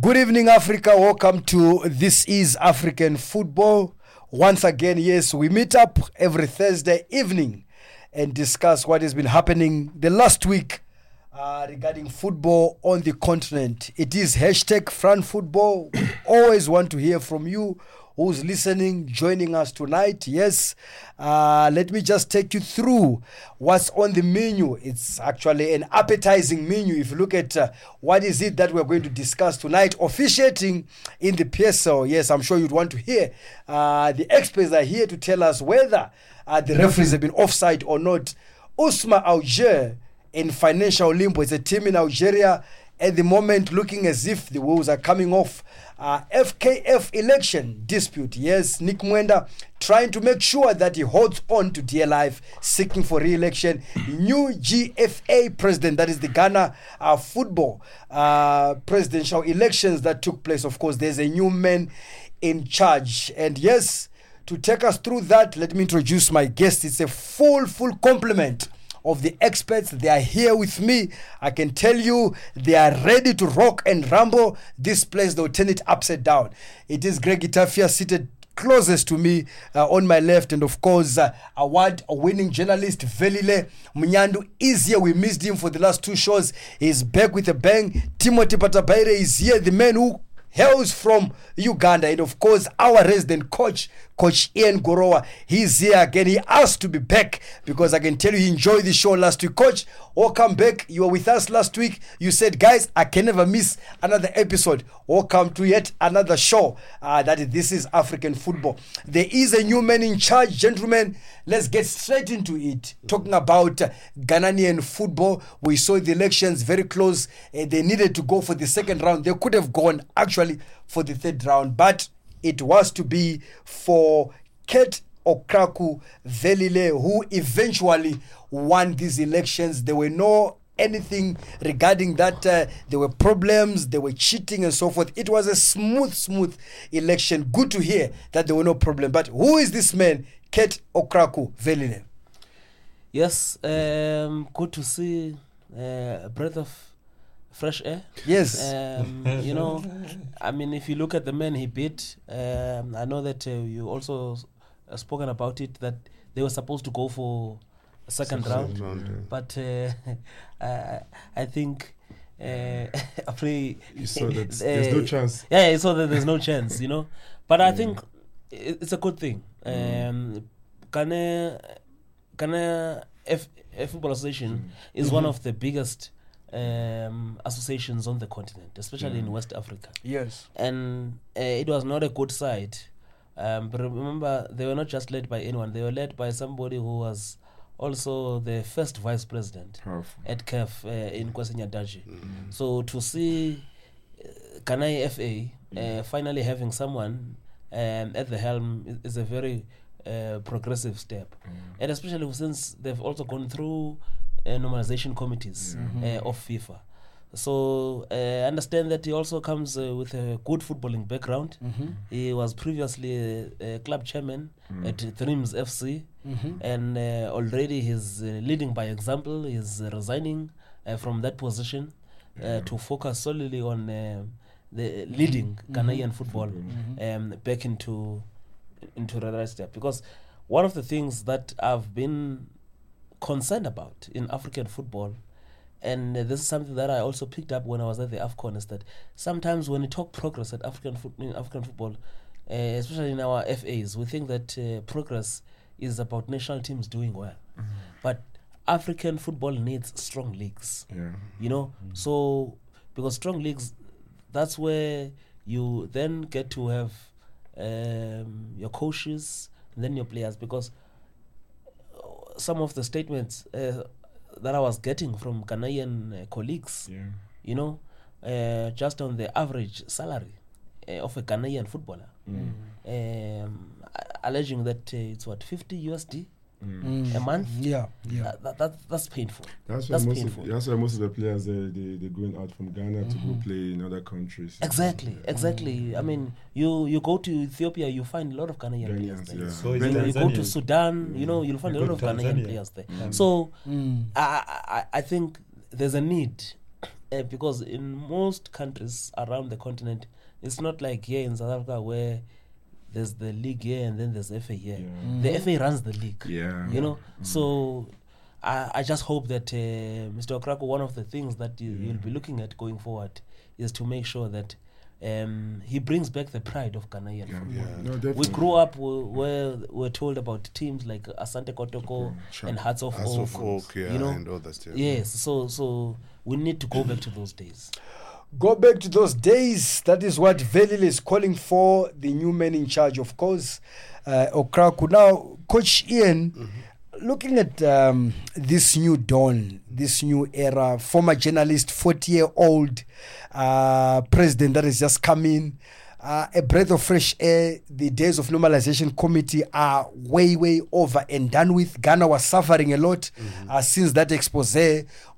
Good evening, Africa. Welcome to This is African Football. Once again, yes, we meet up every Thursday evening and discuss what has been happening the last week uh, regarding football on the continent. It is hashtag Fran Football. Always want to hear from you who's listening, joining us tonight. Yes, uh, let me just take you through what's on the menu. It's actually an appetizing menu. If you look at uh, what is it that we're going to discuss tonight, officiating in the PSL. Yes, I'm sure you'd want to hear. Uh, the experts are here to tell us whether uh, the referees have been offside or not. Usma Alger in financial limbo. It's a team in Algeria at the moment looking as if the wheels are coming off. Uh, FKF election dispute. Yes, Nick Mwendwa trying to make sure that he holds on to dear life, seeking for re-election. New GFA president, that is the Ghana uh, football uh, presidential elections that took place. Of course, there's a new man in charge. And yes, to take us through that, let me introduce my guest. It's a full, full complement of the experts. They are here with me. I can tell you they are ready to rock and rumble this place. They'll turn it upside down. It is Greg Etafia seated closest to me uh, on my left and of course uh, award winning journalist Velile Mnyandu is here we missed him for the last two shows he's back with a bang Timothy Patabaire is here the man who hails from Uganda and of course our resident coach coach Ian Gorowa he's here again. He asked to be back because I can tell you he enjoyed the show last week. Coach welcome back. You were with us last week. You said guys I can never miss another episode. Welcome to yet another show. Uh, that this is African football. There is a new man in charge gentlemen. Let's get straight into it. Talking about Ghanaian football we saw the elections very close. Uh, they needed to go for the second round. They could have gone actually for the third round. But it was to be for Kurt Okraku Velile, who eventually won these elections. There were no anything regarding that. Uh, there were problems, there were cheating and so forth. It was a smooth, smooth election. Good to hear that there were no problem. But who is this man, Kurt Okraku Velile? Yes, um, good to see uh, a breath of fresh air. Yes. Um, you know, I mean, if you look at the men he beat, um, I know that uh, you also uh, spoken about it that they were supposed to go for a second, round, but uh, I, I think. Uh, after You saw that there's no chance. Yeah, I saw that there's no chance, you know. But I think it's a good thing. Um, Ghana, Ghana F, F Football Association is one of the biggest um, associations on the continent, especially in West Africa. Yes. And uh, it was not a good side. Um, but remember, they were not just led by anyone, they were led by somebody who was also the first vice president Powerful. at CAF uh, in Kwesi Nyantakyi. So to see uh, Kanai FA uh, finally having someone um, at the helm is, a very uh, progressive step. And especially since they've also gone through normalization committees uh, of FIFA. So uh, I understand that he also comes uh, with a good footballing background. He was previously a, a club chairman at Dreams FC, and uh, already he's uh, leading by example. He's uh, resigning uh, from that position uh, to focus solely on uh, the leading Ghanaian football um, back into into the right step. Because one of the things that I've been concerned about in African football, and this is something that I also picked up when I was at the AFCON, is that sometimes when we talk progress at African foot in African football, uh, especially in our FAs, we think that uh, progress is about national teams doing well, but African football needs strong leagues. Yeah. you know? So because strong leagues that's where you then get to have um, your coaches and then your players because some of the statements uh, that I was getting from Ghanaian uh, colleagues Yeah. you know uh, just on the average salary uh, of a Ghanaian footballer Mm. um, alleging that uh, it's what 50 USD Mm. a month Yeah, yeah. that, that, that, that's painful That's why That's most painful. of that's why most of the players they they they're going out from Ghana to go play in other countries. Exactly, exactly. I mean, you you go to Ethiopia, you find a lot of Ghanaian players there. yeah. So You, know, you go to Tanzania? Sudan, you know, you'll find a lot of to Ghanaian players there. Mm. So Mm. I, I I think there's a need uh, because in most countries around the continent, it's not like here in South Africa where there's the league here and then there's FA here. Yeah. The FA runs the league. Yeah. You know, so I, I just hope that uh, Mr. Okraku, one of the things that you, you'll be looking at going forward is to make sure that um, he brings back the pride of Ghanaian Yeah. football. No, We definitely. grew up w- where we're told about teams like Asante Kotoko Sure. and Hearts of Hearts Oak. of Oak, yeah, you know, and others. Yeah. yes. So so we need to go back to those days. Go back to those days. That is what Velile is calling for. The new man in charge, of course, uh, Okraku. Now, Coach Ian, looking at um, this new dawn, this new era, former journalist, 40 year old uh, president that has just come in. Uh, a breath of fresh air. The days of normalization committee are way, way over and done with. Ghana was suffering a lot uh, since that expose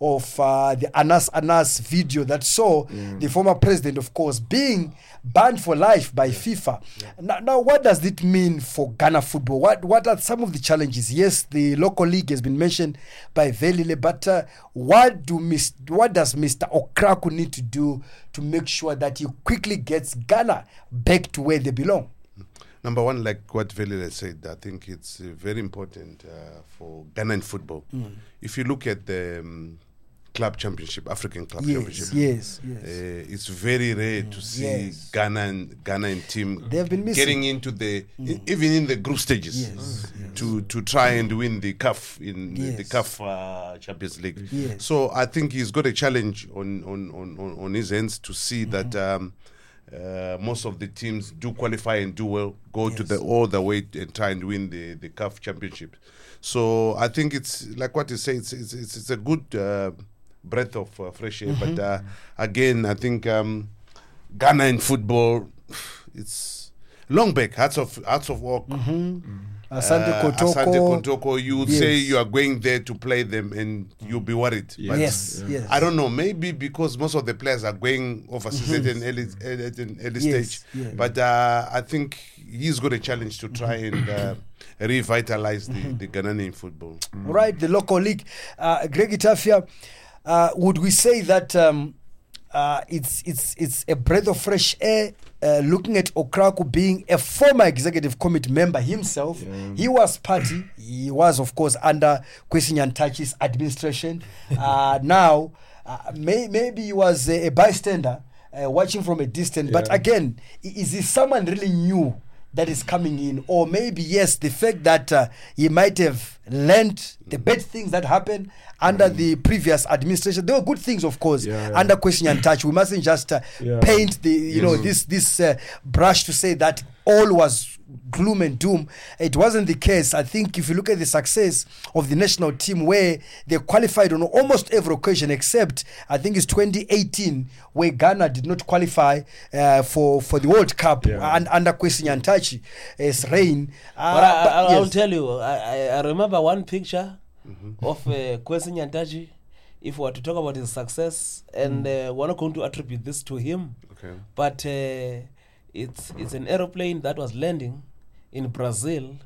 of uh, the Anas Anas video that saw the former president, of course, being banned for life by FIFA. Now, now, what does it mean for Ghana football? What What are some of the challenges? Yes, the local league has been mentioned by Velile, but uh, what do mis- What does Mr. Okraku need to do to make sure that he quickly gets Ghana back to where they belong? Number one, like what Velile said, I think it's uh, very important uh, for Ghanaian football. Mm. If you look at the um, club championship, African club Yes, championship, yes, yes. Uh, it's very rare to see Yes. Ghana and Ghanaian team They've been missing. getting into the e- even in the group stages Yes, to to try and win the CAF in the- CAF uh, Champions League. Yes. So I think he's got a challenge on on on, on, his hands to see that. Um, uh, most of the teams do qualify and do well, go to the all the way and try and win the the CAF Championship. So I think it's like what you say. It's it's it's, it's a good uh, breath of uh, fresh air. But uh, again, I think um, Ghana in football, it's long back. Hearts of hearts of work. Asante Uh, Kotoko. Asante Kotoko. You would say you are going there to play them, and you'll be worried. But Yes, yes. I don't know. Maybe because most of the players are going overseas at an early, at an early Yes, stage. yeah. But uh, I think he's got a challenge to try and uh, revitalize the, the Ghanaian football. right? The local league. Uh, Greg Etafia, uh, would we say that um, uh, it's it's it's a breath of fresh air? Uh, looking at Okraku being a former executive committee member himself, he was party. He was, of course, under Kwesi Nyantakyi's administration. Uh, now, uh, may, maybe he was a, a bystander uh, watching from a distance. But again, is he someone really new? That is coming in, or maybe yes, the fact that uh, he might have learned the bad things that happened under the previous administration. There were good things, of course, Yeah, yeah. under question and touch. We mustn't just uh, Yeah. paint the you know this this uh, brush to say that all was gloom and doom. It wasn't the case. I think if you look at the success of the national team, where they qualified on almost every occasion, except I think it's 2018, where Ghana did not qualify uh, for for the World Cup Yeah. and under Kwesi Nyantakyi's reign. Uh, but I, I, I'll yes. tell you, I, I, I remember one picture Mm-hmm. of uh, Kwesi Nyantakyi. If we were to talk about his success, and Mm. uh, we're not going to attribute this to him, Okay. but uh, it's it's an aeroplane that was landing in Brazil,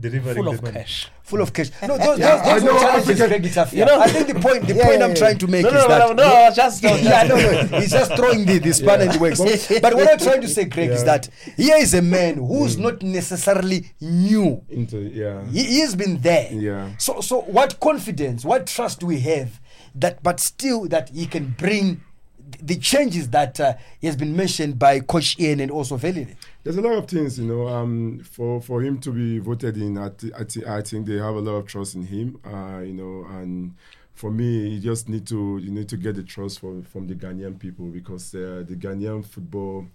delivering full the of money. cash. full of cash. No, those, Yeah, those, those I were know challenges. African- Greg Etafia. You know- I think the point, the Yeah, point yeah, I'm trying to make no, is no, that no, no, I was just, I was yeah, no, no, he's just throwing the, the span and the works. But what I'm trying to say, Greg, is that here is a man who's mm. not necessarily new. Into yeah. He, he has been there. Yeah. So, so what confidence, what trust do we have that, but still that he can bring th- the changes that uh, has been mentioned by Coach Ian and also Velile. There's a lot of things, you know. Um, for for him to be voted in, I, thi- I, thi- I think they have a lot of trust in him. Uh, you know, and for me, you just need to you need to get the trust from from the Ghanaian people because uh, the Ghanaian football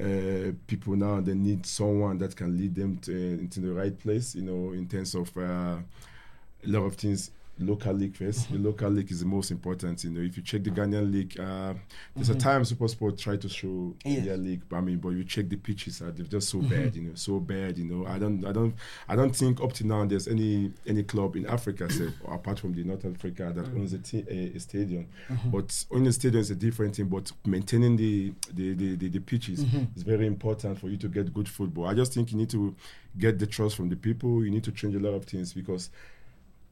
uh, people now they need someone that can lead them to, into the right place. You know, in terms of uh, a lot of things. Local league 1st The mm-hmm. local league is the most important. You know, if you check the mm-hmm. Ghanaian league, uh, there's a mm-hmm. time SuperSport try to show Yes. their league. But I mean, but you check the pitches, uh, they're just so bad. You know, so bad. You know, I don't, I don't, I don't think up to now there's any any club in Africa, say, apart from the North Africa, that mm. owns a, t- a, a stadium. But owning a stadium is a different thing. But maintaining the the the, the, the pitches is very important for you to get good football. I just think you need to get the trust from the people. You need to change a lot of things because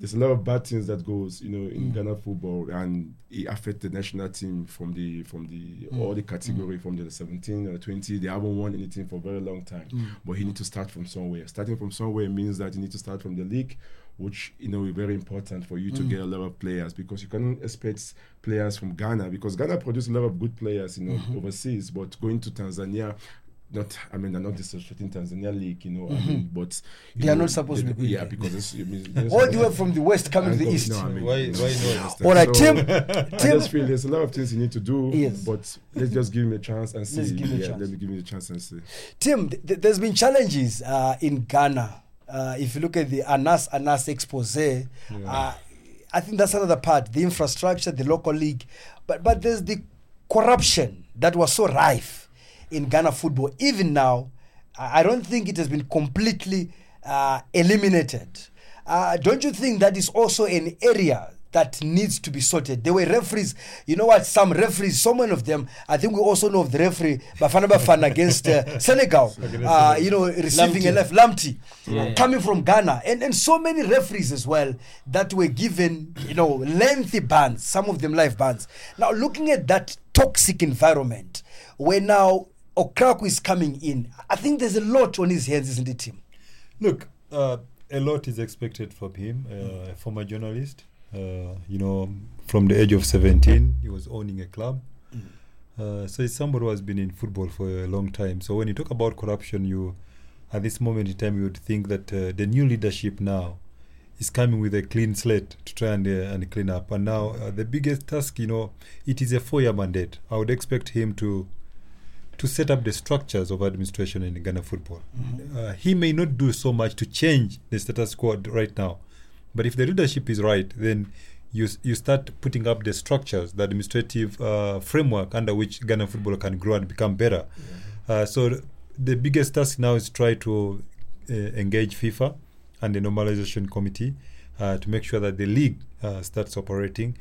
there's a lot of bad things that goes, you know, Mm. in Ghana football, and it affects the national team from the from the Mm. all the category from the 17 or 20. They haven't won anything for a very long time, Mm. but he need to start from somewhere. Starting from somewhere means that you need to start from the league, which you know is very important for you Mm. to get a lot of players because you cannot expect players from Ghana because Ghana produce a lot of good players, you know, Mm-hmm. overseas. But going to Tanzania. Not, I mean, they're not disrespecting Tanzania league, you know. I mean, but you Mm-hmm. They are know, not supposed to be Yeah, because it's, I mean, there's- All the way from the west coming to the east. go- no, I mean, Why- you know, why you not? understand. All right, So, Tim. I Tim. just feel there's a lot of things you need to do, Yes. but let's just give him a chance and see. Let's give him a chance. let me give him a chance and see. Tim, th- th- there's been challenges uh, in Ghana. Uh, if you look at the Anas Anas expose, uh, I think that's another part the infrastructure, the local league. But, but there's the corruption that was so rife in Ghana football. Even now, I I don't think it has been completely uh, eliminated. Uh, don't you think that is also an area that needs to be sorted. There were referees, you know what, some referees, so many of them, I think we also know of the referee Bafana Bafana against uh, Senegal, uh, you know, receiving a Lamptey. left, Lamptey, Yeah. coming from Ghana. And, and so many referees as well that were given, you know, lengthy bans, some of them life bans. Now, looking at that toxic environment where now Okraku is coming in, I think there's a lot on his hands, isn't it, Tim? Look, uh, a lot is expected from him. Uh, a former journalist, uh, you know, from the age of 17, he was owning a club. Uh, so it's somebody who has been in football for a long time. So when you talk about corruption, you, at this moment in time, you would think that uh, the new leadership now is coming with a clean slate to try and, uh, and clean up. And now uh, the biggest task, you know, it is a four-year mandate. I would expect him to to set up the structures of administration in Ghana football. Uh, he may not do so much to change the status quo right now, but if the leadership is right, then you you start putting up the structures, the administrative uh, framework under which Ghana football can grow and become better. Uh, so the biggest task now is try to uh, engage FIFA and the normalization committee uh, to make sure that the league uh, starts operating.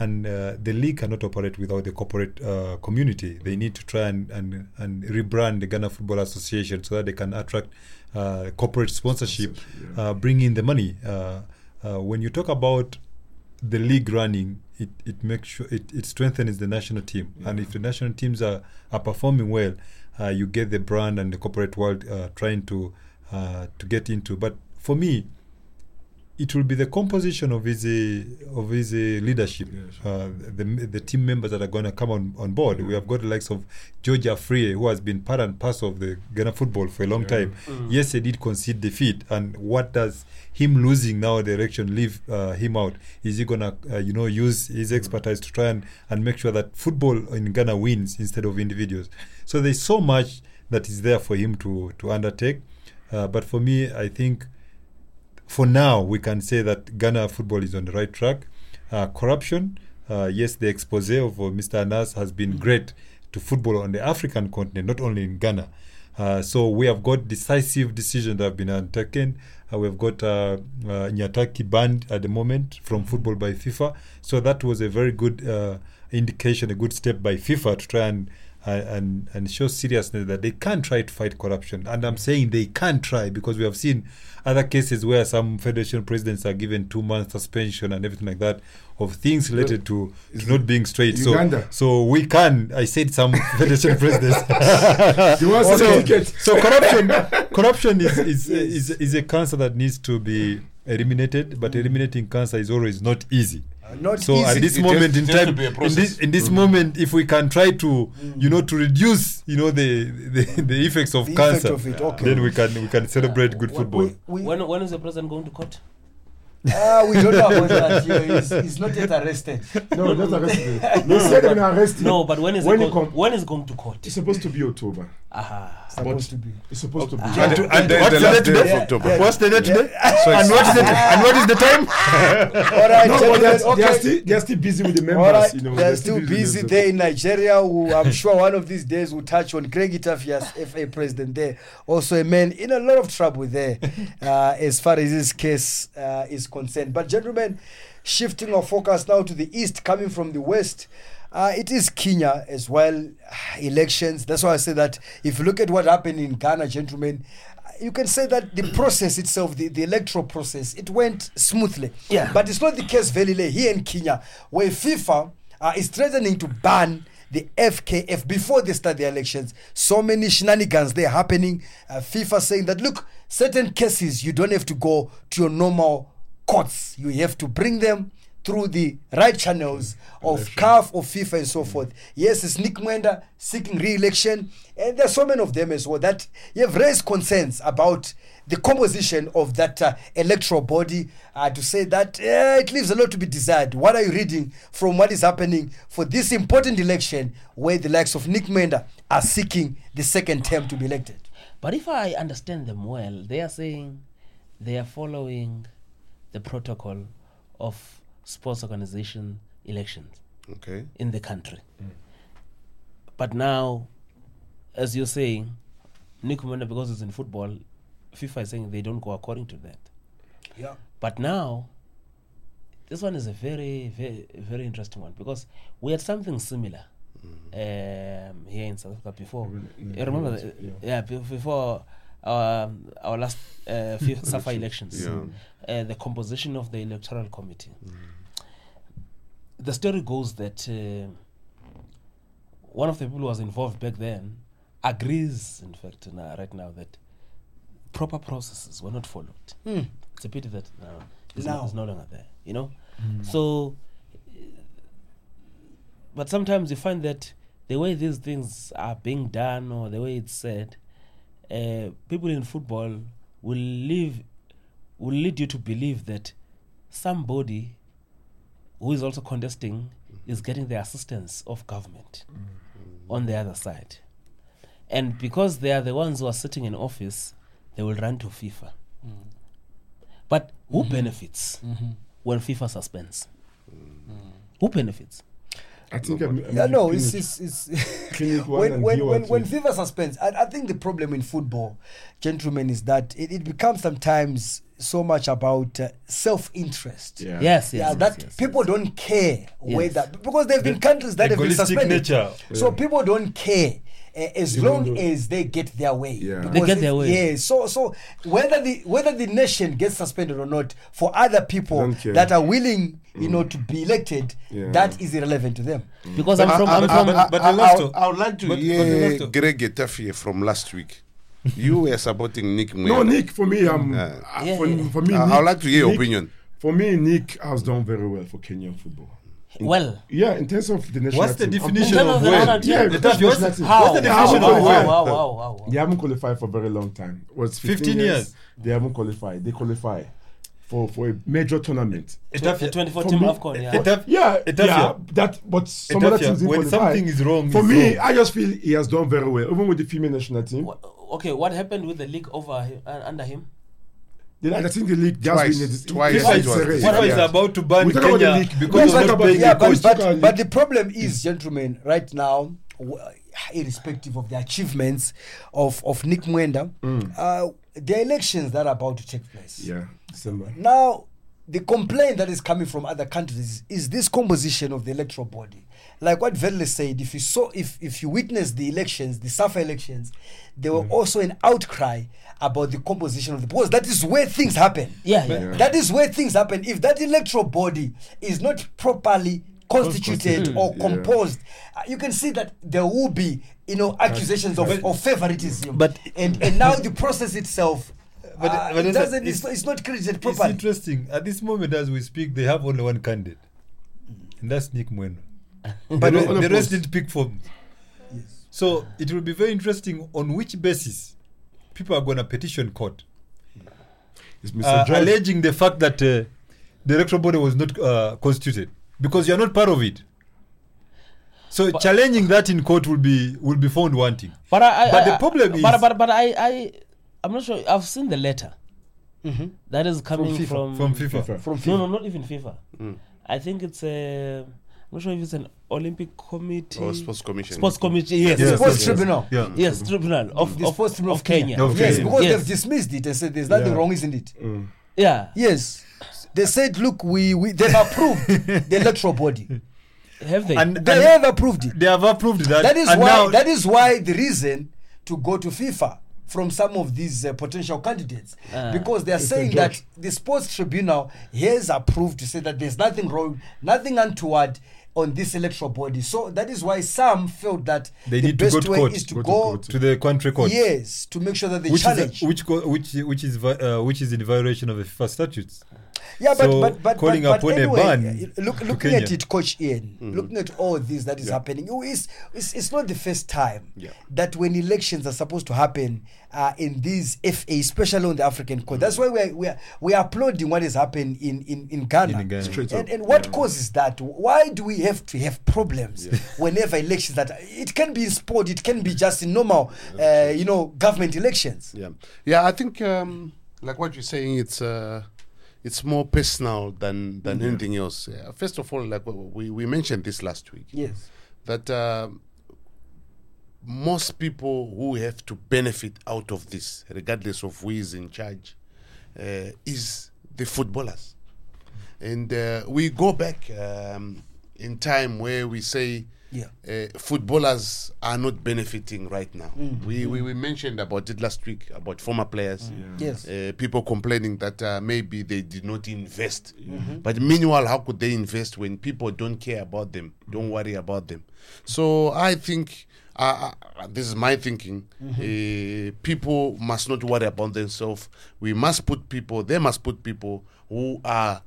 And uh, the league cannot operate without the corporate uh, community. They need to try and, and, and rebrand the Ghana Football Association so that they can attract uh, corporate sponsorship, uh, bring in the money. Uh, uh, when you talk about the league running, it, it makes sure it, it strengthens the national team. And if the national teams are, are performing well, uh, you get the brand and the corporate world uh, trying to uh, to get into. But for me, it will be the composition of his uh, of his uh, leadership, uh, the the team members that are going to come on, on board. We have got the likes of George Afriyie, who has been part and parcel of the Ghana football for a long time. Yes, they did concede defeat, and what does him losing now the election leave uh, him out? Is he gonna uh, you know use his expertise to try and, and make sure that football in Ghana wins instead of individuals? So there's so much that is there for him to to undertake. Uh, but for me, I think for now, we can say that Ghana football is on the right track. Uh, corruption, uh, yes, the expose of uh, Mr. Anas has been great to football on the African continent, not only in Ghana. Uh, so we have got decisive decisions that have been undertaken. Uh, we've got uh, uh, Nyantakyi banned at the moment from football by FIFA. So that was a very good uh, indication, a good step by FIFA to try and and and show seriousness that they can try to fight corruption. And I'm saying they can try because we have seen other cases where some federation presidents are given two months suspension and everything like that of things related to, to not being straight. Uganda. So so we can. I said some federation presidents. You want to so, so corruption corruption is is, is is a cancer that needs to be eliminated, but mm. eliminating cancer is always not easy. Uh, not So easy. at this It moment has- in it has to time, be a in this in this mm. moment, if we can try to, mm. you know, to reduce, you know, the the, the effects of The effect cancer, of it, okay. then we can we can celebrate good uh, football. we, we, When, when is the president going to court? Ah, we don't know about that. He's, he's not yet arrested. No, not arrested. They said they're gonna. No, but when is when it he go- come, when is going to court? it's supposed to be October. Aha. Supposed to be. It's supposed to be. And, to- and and then what's the the last date day of today? October. Yeah. What's the date today? So and what is the and what is the time? All right, No, but they're, okay. they're still they're still busy with the members. All right, you know, they're still with busy the- there in Nigeria. Who I'm sure one of these days will touch on Craig Etafia's, FA president there. Also a man in a lot of trouble there, uh, as far as his case uh, is concerned. But gentlemen, shifting our focus now to the east, coming from the west. Uh, it is Kenya as well, elections. That's why I say that if you look at what happened in Ghana, gentlemen, you can say that the process itself, the, the electoral process, it went smoothly. Yeah. But it's not the case very late here in Kenya, where FIFA uh, is threatening to ban the FKF before they start the elections. So many shenanigans they're happening. Uh, FIFA saying that, look, certain cases you don't have to go to your normal courts. You have to bring them through the right channels of CAF or FIFA and so forth. Yes, it's Nick Mwendwa seeking re-election, and there's so many of them as well that have raised concerns about the composition of that uh, electoral body uh, to say that uh, it leaves a lot to be desired. What are you reading from what is happening for this important election where the likes of Nick Mwendwa are seeking the second term to be elected? But if I understand them well, they are saying they are following the protocol of sports organization elections Okay. in the country. But now, as you're saying, Nick Mwendwa, because it's in football, FIFA is saying they don't go according to that. Yeah. But now, this one is a very, very, very interesting one because we had something similar um, here in South Africa before. You remember, the, yeah, be- before our, our last uh, few SAFA elections, Yeah. uh, the composition of the electoral committee. The story goes that uh, one of the people who was involved back then agrees, in fact, now, right now, that proper processes were not followed. Hmm. It's a pity that now it's, Now. No, it's no longer there, you know? So, uh, but sometimes you find that the way these things are being done or the way it's said, uh, people in football will live, will lead you to believe that somebody who is also contesting is getting the assistance of government mm. on the other side. And because they are the ones who are sitting in office, they will run to FIFA. Mm. But who mm-hmm. benefits mm-hmm. when FIFA suspends? Mm. Who benefits? I think I'm, I'm Yeah, no, it's, it's, it's when when when, when. FIFA suspends. I, I think the problem in football, gentlemen, is that it, it becomes sometimes so much about uh, self-interest. Yeah. Yes, yes. Yeah, yes, that yes, people don't care Yes. whether because there have been countries that have been suspended. nature. So people don't care. uh, as Even long though- as they get their way, Yeah. They get their way. Yeah, so so whether the whether the nation gets suspended or not, for other people that are willing, you know, to be elected, Yeah. that is irrelevant to them. Because I'm from, I- I'm I- from, I- but I- Ernesto- I- I would like to but- but hear Ernesto- Greg Etafia from last week. You were supporting Nick Mwendwa. No, Nick, for me, um, Yeah. uh, Yeah, for, yeah. for me, I- I Nick, would like to hear your opinion. For me, Nick has done very well for Kenyan football. well, Yeah, in terms of the national What's the team. I'm- definition terms of of the well? national team. Yeah, The because tough- what's national the- team. how? What's the definition of well? wow, wow, wow, wow. They haven't qualified for a very long time. It was 15, 15 years. years. They haven't qualified. They qualify for for a major tournament. The Etafia- 2014 For me- AFCON, yeah. Etaf- Yeah, Etafia. yeah, that. But some other teams didn't when qualify. something is wrong, For me, wrong. I just feel he has done very well, even with the female national team. Wha- okay, what happened with the league over him, uh, under him? Then I think the league just Twice. win it. Twice FIFA was. What FIFA is Yeah. about to ban We talk the Kenya league. because We of talk not paying yeah, the but, but, but the problem is, gentlemen, right now, w- irrespective of the achievements of, of Nick Mwendwa, uh, the elections that are about to take place. Yeah, December. Now, the complaint that is coming from other countries is this composition of the electoral body. Like what Velile said, if you saw, if if you witnessed the elections, the SAFA elections, there were also an outcry about the composition of the because that is where things happen. Yeah, yeah. Yeah. That is where things happen. If that electoral body is not properly constituted Constituted, or composed, uh, you can see that there will be, you know, accusations of, of favoritism. but- and and now the process itself, But- uh, but it doesn't. It's, it's- it's not credited It's interesting. At this moment, as we speak, they have only one candidate, and that's Nick Mwendwa. But the, no- re- no the rest post. did pick forms. So it will be very interesting on which basis people are going to petition court, It's Mr. uh, alleging the fact that uh, the electoral body was not uh, constituted because you are not part of it. So But- challenging that in court will be will be found wanting. But I, I But the problem but, is- but but I I I'm not sure. I've seen the letter that is coming FIFA. from From FIFA. FIFA. From No, FIFA. no, not even FIFA. I think it's a. I'm not sure if it's an Olympic committee. Or sports commission. Sports committee. Yes. Yes, Sports yes, Tribunal. Yeah. Yes, tribunal of, The of, Sports Tribunal of Kenya. Of Yes, because Yes. they've dismissed it and said there's nothing Yeah. wrong, isn't it? Yeah. Yes. They said, look, we, we they've approved the electoral body. Have they? And, They and have approved it. they have approved that. That is and why now that is why the reason to go to FIFA from some of these uh, potential candidates Ah. because they are saying that the sports tribunal has approved to say that there's nothing wrong, nothing untoward on this electoral body. So that is why some felt that They the need to best go to way court. is to Go to go, to the country court. yes, to make sure that they which challenge. is which go, which which is vi- uh, which is in violation of the FIFA statutes. Yeah, but So, but but, calling but, but anyway, ban look, to looking at it, Coach Ian, looking at all this that is happening, it's, it's it's not the first time Yeah. that when elections are supposed to happen uh, in these FA, especially on the African court, that's why we're we're we're applauding what has happened in in in Ghana. In Ghana. Straight And, up. and what Yeah. causes that? Why do we have to have problems whenever elections that it can be in sport, it can be just in normal, uh, you know, government elections. Yeah, yeah. I think um, like what you're saying, it's uh, it's more personal than than anything else. Yeah. First of all, like we we mentioned this last week, Yes. that uh, most people who have to benefit out of this, regardless of who is in charge, uh, is the footballers. And uh, we go back um, in time where we say Yeah. uh, footballers are not benefiting right now. We, we we mentioned about it last week about former players. Yes. Uh, people complaining that uh, maybe they did not invest. But meanwhile, how could they invest when people don't care about them, don't worry about them? So I think. Uh, uh, this is my thinking. Uh, people must not worry about themselves. We must put people. They must put people who are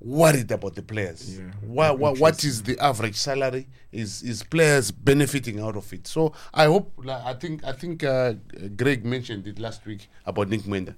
worried about the players. Yeah, Wha- wha- what is the average salary? Is is players benefiting out of it? So I hope. like, I think. I think uh, Greg mentioned it last week about Nick Mwendwa.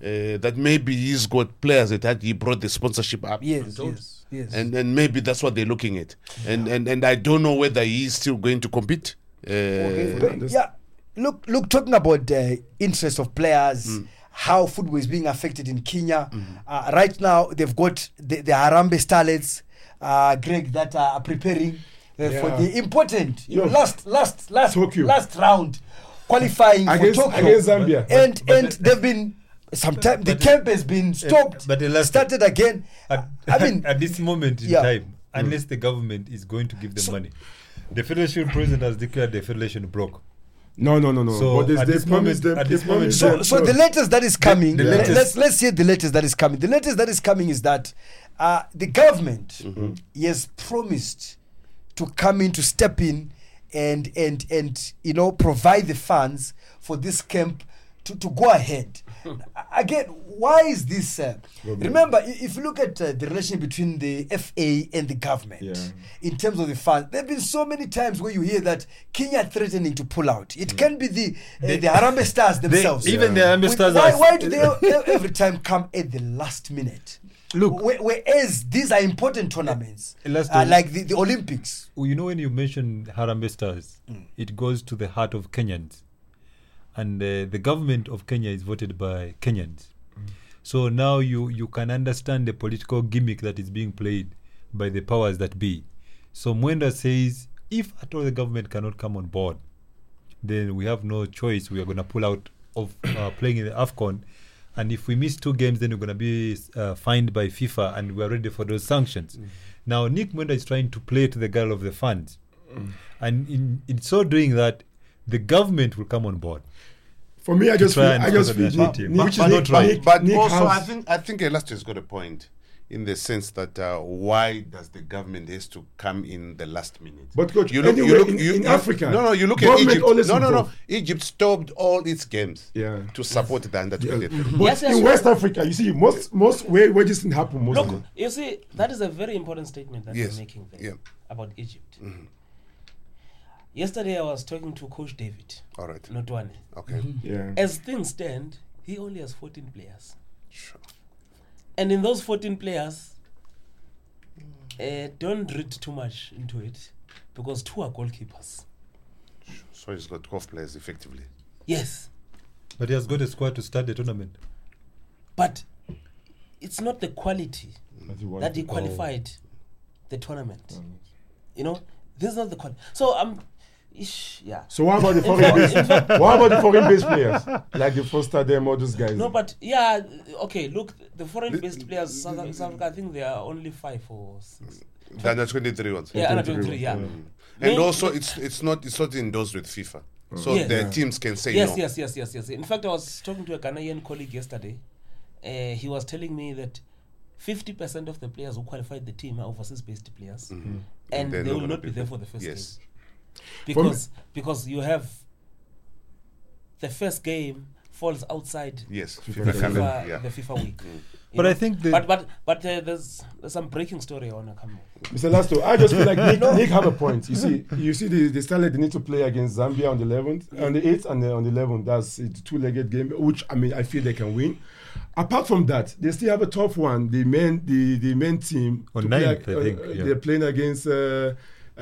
Uh, that maybe he's got players that had- he brought the sponsorship up. Yes, yes, yes. And and maybe that's what they're looking at. And and and I don't know whether he's still going to compete. Uh, Okay, for but this- yeah, look, look, talking about the interest of players, how football is being affected in Kenya. Uh, right now, they've got the, the Harambee Starlets, uh, Greg, that are preparing uh, for the important, you know, Yo. last, last, last, Tokyo. last round qualifying Against, for Tokyo. against Zambia. and But- and but- they've been. Sometimes the camp has been stopped, but the last- started again. At, I mean, at this moment in yeah. time, unless the government is going to give them money, the federation president has declared the federation broke. No, no, no, no. So, but they, at they this promised moment- them. at they this moment- promised So, them- so no. the latest that is coming. the let- latest- let's let's hear the latest that is coming. The latest that is coming is that uh, the government has promised to come in to step in and and and you know provide the funds for this camp to, to go ahead. Again, why is this? Uh, remember, if you look at uh, the relation between the FA and the government Yeah. in terms of the funds, there have been so many times where you hear that Kenya threatening to pull out. It can be the uh, the Harambee Stars themselves. even the Harambee With- Stars Why, why do they every time come at the last minute? Look- Whe- whereas these are important tournaments, uh, like the, the Olympics. You know, when you mention Harambee Stars, Mm. it goes to the heart of Kenyans. And uh, the government of Kenya is voted by Kenyans. Mm. So now you, you can understand the political gimmick that is being played by the powers that be. So Mwendwa says, if at all the government cannot come on board, then we have no choice. We are going to pull out of uh, playing in the AFCON. And if we miss two games, then we're going to be uh, fined by FIFA and we are ready for those sanctions. Now, Nick Mwendwa is trying to play to the girl of the funds. And in, in so doing that, the government will come on board. For me, I just feel, I just feel the Nick, But- which is not Nick, right. Nick, But Nick also, I think I think Elasto's got a point in the sense that uh, why does the government has to come in the last minute? But coach, you look, anyway, you look, in- you, in you- Africa, No, no, you look at Egypt. always No, no, no. Egypt stopped all its games Yeah. to support the under 23. But Yes, yes, in sure. West Africa, you see, most most where, where this didn't happen mostly. Look, you see, that is a very important statement that Yes. you're making there Yeah. Mm-hmm. about Egypt. Yesterday, I was talking to Coach David All right. Notoane. Okay. Yeah. As things stand, he only has 14 players. Sure. And in those 14 players, uh, don't read too much into it because two are goalkeepers. So he's got 12 players effectively. Yes, But he has got a squad to start the tournament. but it's not the quality That that he qualified the tournament. You know, this is not the quality. So I'm, ish, yeah. So what about the foreign base? what about the foreign base players like the Foster them all those guys? No, but yeah, okay. Look, the foreign-based players, South, South Africa, I think there are only five or six. The under 23 ones. Yeah, 23, 23, yeah. And Main- also, it's it's not it's not endorsed with FIFA. so Yes. the Yeah. teams can say yes, no. yes, yes, yes, yes. In fact, I was talking to a Ghanaian colleague yesterday. Uh, he was telling me that 50% of the players who qualified the team are overseas-based players, Mm-hmm. and they're they will not be be there there. for the first Yes. game because because you have the first game falls outside Yes, FIFA FIFA the FIFA, yeah. the FIFA week. But know. I think the- but but but uh, there's there's some breaking story I wanna come. Mr. Lasto, I just feel like Nick, Nick have a point. You see, you see, the, the started they need to play against Zambia on the 11th, on the 8th, and the, on the 11th. That's a two-legged game, which I mean, I feel they can win. Apart from that, they still have a tough one. The men, the the men team, On to play ninth, I think, uh, yeah. they're playing against uh,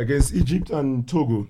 against Egypt and Togo,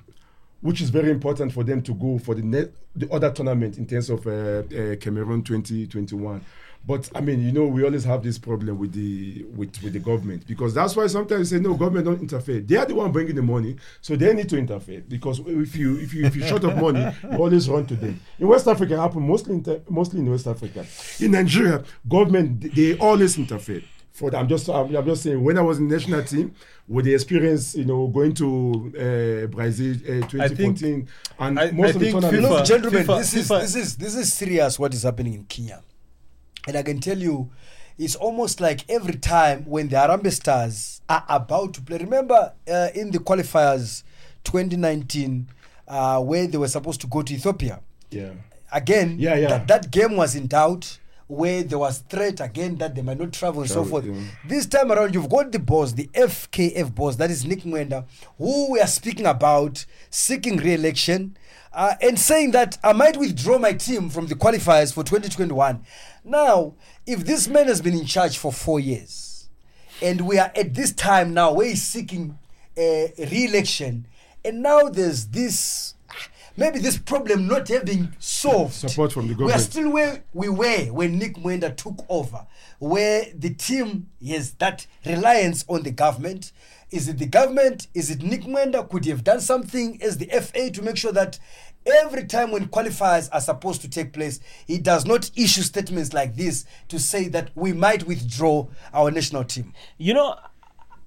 which is very important for them to go for the net, the other tournament in terms of uh, uh, Cameroon 2021. But I mean, you know, we always have this problem with the with, with the government because that's why sometimes you say no, government don't interfere. They are the one bringing the money, so they need to interfere because if you if you if you short of money, you always run to them. In West Africa, it happen mostly in mostly in West Africa. In Nigeria, government they always interfere. For I'm just I'm, I'm just saying when I was in the national team with the experience, you know, going to uh, Brazil uh, 2014 and I- most I of the think tournaments. FIFA Look, gentlemen, FIFA this is FIFA this is this is serious. What is happening in Kenya, and I can tell you, it's almost like every time when the Harambee Stars are about to play. Remember, uh, in the qualifiers, 2019, uh, where they were supposed to go to Ethiopia. yeah. Again, Yeah, yeah. That, that game was in doubt. Where there was threat again that they might not travel and so forth. yeah. This time around, you've got the boss, the FKF boss, that is Nick Mwendwa, who we are speaking about seeking re-election uh, and saying that I might withdraw my team from the qualifiers for 2021. Now, if this man has been in charge for four years, and we are at this time now where he's seeking a re-election, and now there's this maybe this problem not having solved. Support from the government. We are still where we were when Nick Mwendwa took over, where the team has that reliance on the government. Is it the government? Is it Nick Mwendwa? Could he have done something as the FA to make sure that every time when qualifiers are supposed to take place, he does not issue statements like this to say that we might withdraw our national team? You know,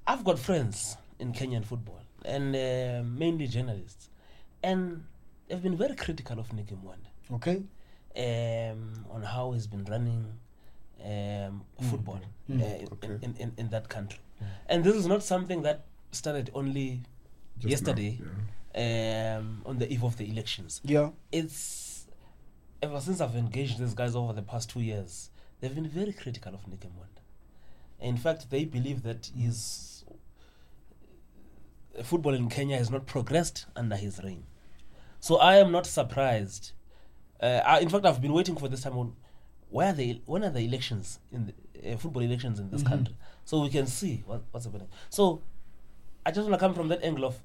I've got friends in Kenyan football and uh, mainly journalists, and they've been very critical of Nicky Mwanda Okay. um, on how he's been running um, football uh, in, in, in, in that country. And this is not something that started only Just now, yesterday um, on the eve of the elections. Yeah. It's ever since I've engaged these guys over the past two years, they've been very critical of Nicky Mwanda. In fact, they believe that his football in Kenya has not progressed under his reign. So I am not surprised. Uh, I, in fact, I've been waiting for this time on where are the when are the elections in the uh, football elections in this country, so we can see what, what's happening. So I just want to come from that angle of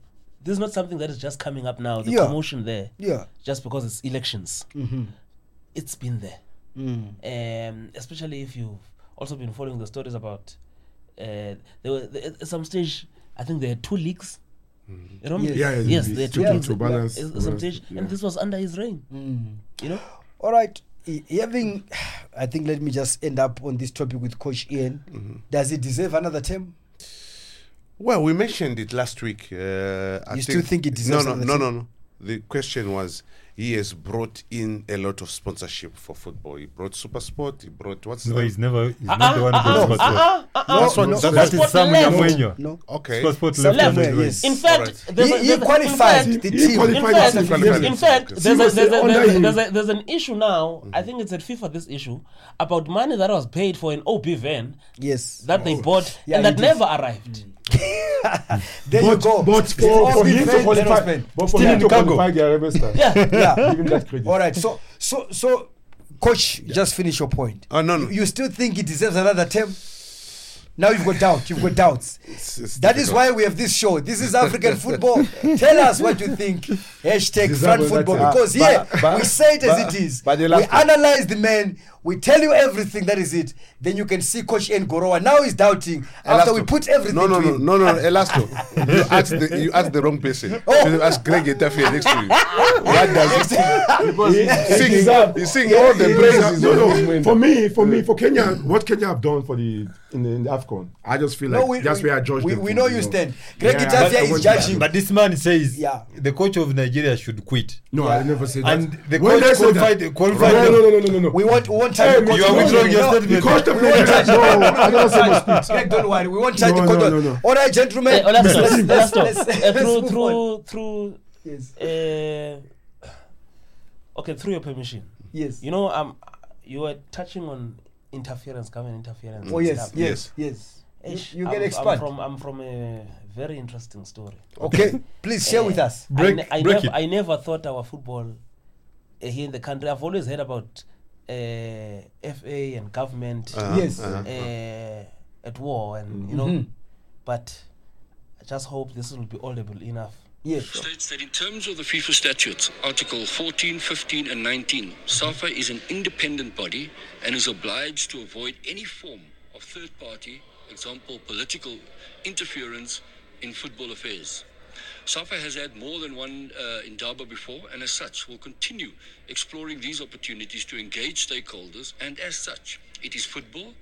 this is not something that is just coming up now. The Yeah. commotion there, Yeah. just because it's elections, Mm-hmm. it's been there. Mm. Um, especially if you've also been following the stories about uh, there were there, at some stage. I think there are two leagues. You know, Yes. Yeah, yeah, yes, the- there are to- to- to balance- at- at balance, some stage, yeah. and this was under his reign. Mm. You know, All right. Having, I think, let me just end up on this topic with Coach Ian. Mm-hmm. Does he deserve another term? Well, we mentioned it last week. Uh, I You still think he deserves no, no, another no, team? no, no. The question was he has brought in a lot of sponsorship for football. He brought Super Sport. He brought what's No, the- he's never. He's Uh-uh, not the one who uh-uh, brought uh-uh, Sport. uh-uh. That's what- no, that's That Sport is Samuel left. No. okay. Sport Sport Some left left, on yes. race. In fact, Alright. there's He- a, he there's a- qualified fact, the He team. in qualified fact, himself qualified in fact, there's a, was there's, a, there's, a, there's, a, there's an issue now. I think it's at FIFA. This issue about money that was paid for an OB van Yes. that they oh. bought Yeah, and that never arrived. Mm. There you But, go. but for, for him to paid, let us qualify, but for Still him in to cargo. qualify the Arabian Star, Yeah. Yeah. give him that credit. All right. So, so, so, coach, just finish your point. Oh, no, no. You, you still think he deserves another term? Now you've got doubt. You've got doubts. It's- it's That is why we have this show. This is African football. Tell us what you think. Hashtag front football. Because But- here but- we say it as but- it is. we analyze the man. We tell you everything. That is it. Then you can see Coach Ian Gorowa. Now he's doubting after we put everything. No, no, to no, him. no, no, Elasto. you asked the you asked the wrong person. Oh. You should ask Greg Etafia next to you. What does he Because he, sing? deserve- He sing all the he praises. No, no. For me, for me, for Kenya, what Kenya have done for the in the, in the Afcon, I just feel like No, we, that's we, where I judge we, them. we know you stand. Greg Yeah, Etafia I is judging. But this man says Yeah. the coach of Nigeria should quit. No, Yeah. I never said that. And the coach they said that- qualified- qualified No, no, no, no, no, no, no. We want, we want Hey, time. to you are withdrawing your statement. The coach the we want player. time- No, I never say must quit. Don't worry. We want time No, to coach. no, the- no, no. All right, gentlemen. Let's, let's, let's, let's- stop. let's- Uh, let's through through through Yes. uh, okay through your permission Yes. you know um you were touching on interference government interference Oh yes, yes, yes. Ish, You I'm- can I'm expand. from i'm from a very interesting story Okay, please share with us. I, Break- ne- I, break never, it. I never thought our football uh, here in the country i've always heard about uh, fa and government Uh-huh, Yes. uh-huh. uh, at war and you know Mhm. but i just hope this will be audible enough Yes. states that in terms of the FIFA statutes, Article 14, 15, and 19, SAFA is an independent body and is obliged to avoid any form of third party, example, political interference in football affairs. SAFA has had more than one uh, Indaba before, and as such, will continue exploring these opportunities to engage stakeholders. And as such, it is football,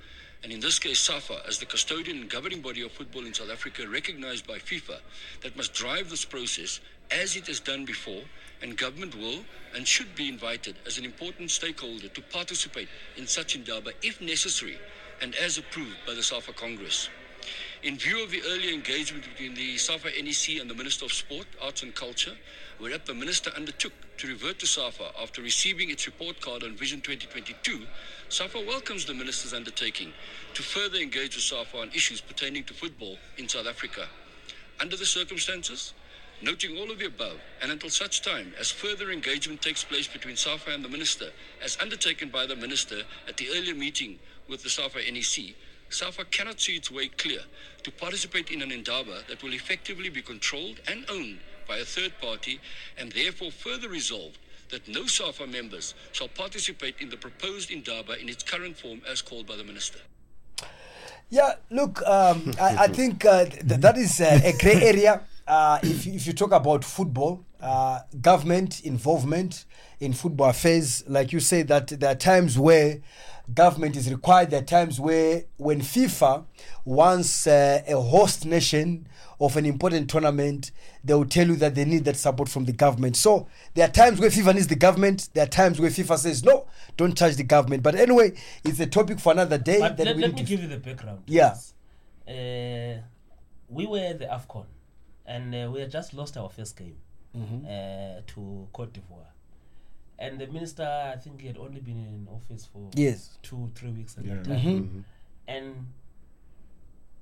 and in this case, SAFA, as the custodian and governing body of football in South Africa, recognized by FIFA, that must drive this process as it has done before, and government will and should be invited as an important stakeholder to participate in such Indaba if necessary and as approved by the SAFA Congress. In view of the earlier engagement between the SAFA NEC and the Minister of Sport, Arts and Culture, whereat the Minister undertook to revert to SAFA after receiving its report card on Vision 2022, SAFA welcomes the Minister's undertaking to further engage with SAFA on issues pertaining to football in South Africa. Under the circumstances, noting all of the above, and until such time as further engagement takes place between SAFA and the Minister, as undertaken by the Minister at the earlier meeting with the SAFA NEC, SAFA cannot see its way clear to participate in an Indaba that will effectively be controlled and owned by a third party, and therefore further resolved that no SAFA members shall participate in the proposed Indaba in its current form as called by the Minister. Yeah, look, um, I, I think uh, th- that is uh, a grey area. Uh, if, if you talk about football, uh, government involvement in football affairs, like you say, that there are times where government is required. There are times where, when FIFA wants uh, a host nation of an important tournament, they will tell you that they need that support from the government. So there are times where FIFA needs the government. There are times where FIFA says no, don't charge the government. But anyway, it's a topic for another day. But that let, we let me give you the background. Yeah. Uh, we were the AFCON and uh, we had just lost our first game Mm-hmm. uh, to Cote d'Ivoire. And the minister, I think he had only been in office for Yes. two, three weeks at Yeah. that time. Mm-hmm. And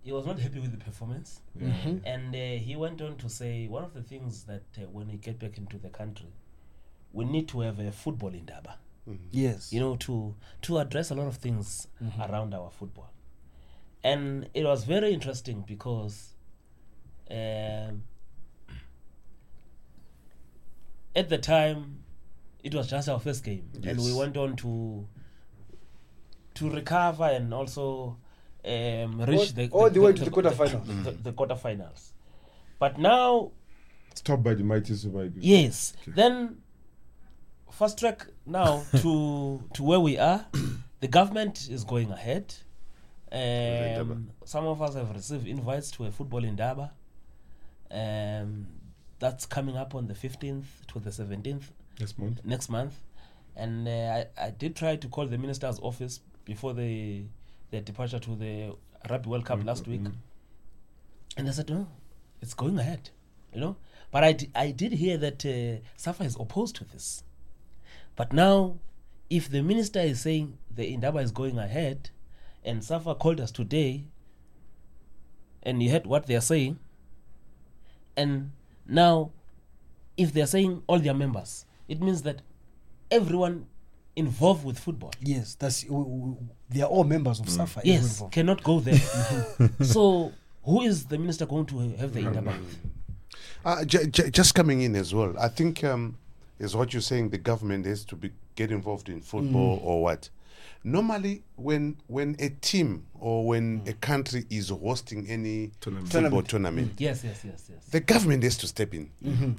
he was not happy with the performance. Mm-hmm. And uh, he went on to say one of the things that uh, when we get back into the country, we need to have a football Indaba Yes. you know, to to address a lot of things around our football. And it was very interesting because um, at the time it was just our first game, and we went on to to recover and also um, reach the, all the way to the quarterfinals. The, the quarterfinals. But now Stopped by the mighty Super Eagles. Yes. Then fast track now to to where we are. The government is going ahead. Um, some of us have received invites to a football Indaba. Um, that's coming up on the 15th to the 17th Next month. next month. And uh, I, I did try to call the minister's office before the their departure to the Rugby World Cup last week. And they said, no, it's going ahead, you know. But I, d- I did hear that uh, SAFA is opposed to this. But now, if the minister is saying the Indaba is going ahead, and SAFA called us today, and you heard what they are saying, and now, if they are saying all their members, it means that everyone involved with football Yes, that's w- w- they are all members of SAFA. yes involved. cannot go there so who is the minister going to have the Indaba with? Uh, j- j- just coming in as well. I think um, is what you're saying. The government has to be get involved in football or what? Normally, when when a team or when a country is hosting any Tournament. football Tournament. tournament, Yes, yes, yes, yes. the government has to step in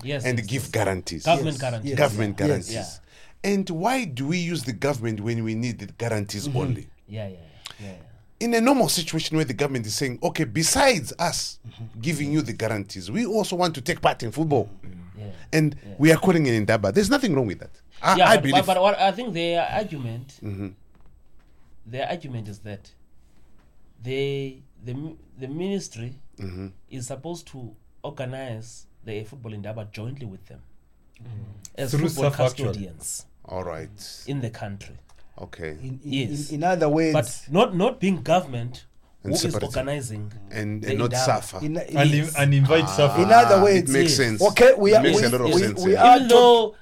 Yes. and yes, give yes. guarantees. Government Yes, guarantee. yes. Government Yes. guarantees. Yeah. And why do we use the government when we need the guarantees Mm-hmm. only? Yeah, yeah, yeah, yeah. in a normal situation where the government is saying, okay, besides us Mm-hmm. giving you the guarantees, we also want to take part in football. yeah. And we are calling it Indaba. There's nothing wrong with that. I, yeah, I but, believe. Mm-hmm. but, but what I think their argument, their argument is that they the the ministry Mm-hmm. is supposed to organize the football indaba jointly with them as Through football SAF custodians All right. in the country. Okay. In, in, Yes. in, in other words, But not not being government who And is organizing And, and not Indaba. suffer. in, in, and, in, and invite Safa. in other Ah, words, it makes yes. sense. Okay, we are makes we, a lot of we, sense. we yeah. are even though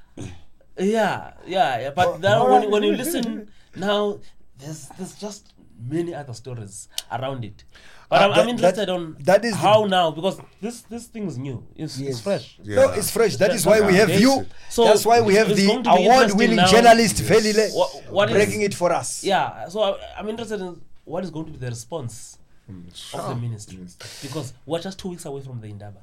yeah yeah yeah but Oh, now all when, when you listen now there's there's just many other stories around it but Uh, I'm, that- I'm interested on that is the- how now because this this thing is new it's, Yes. it's fresh Yeah. No, it's fresh. That is why we have you. So, That's why we have the going to be award-winning interesting now. journalist Velile What- what is- breaking it for us. yeah so I, i'm interested in what is going to be the response of the ministry because we're just two weeks away from the indaba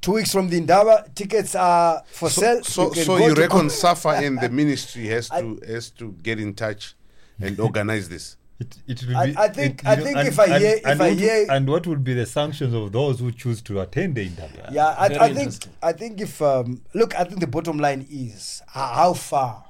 Two weeks from the Indaba, tickets are for sale. So, can so go you reckon SAFA and the ministry has to has to get in touch and organize this? It, it will I- be, I think- it- I you think and- if I and- hear- if and I what, hear- and what will be the sanctions of those who choose to attend the interview? Yeah, I, I think. I think if um, look, I think the bottom line is uh, how far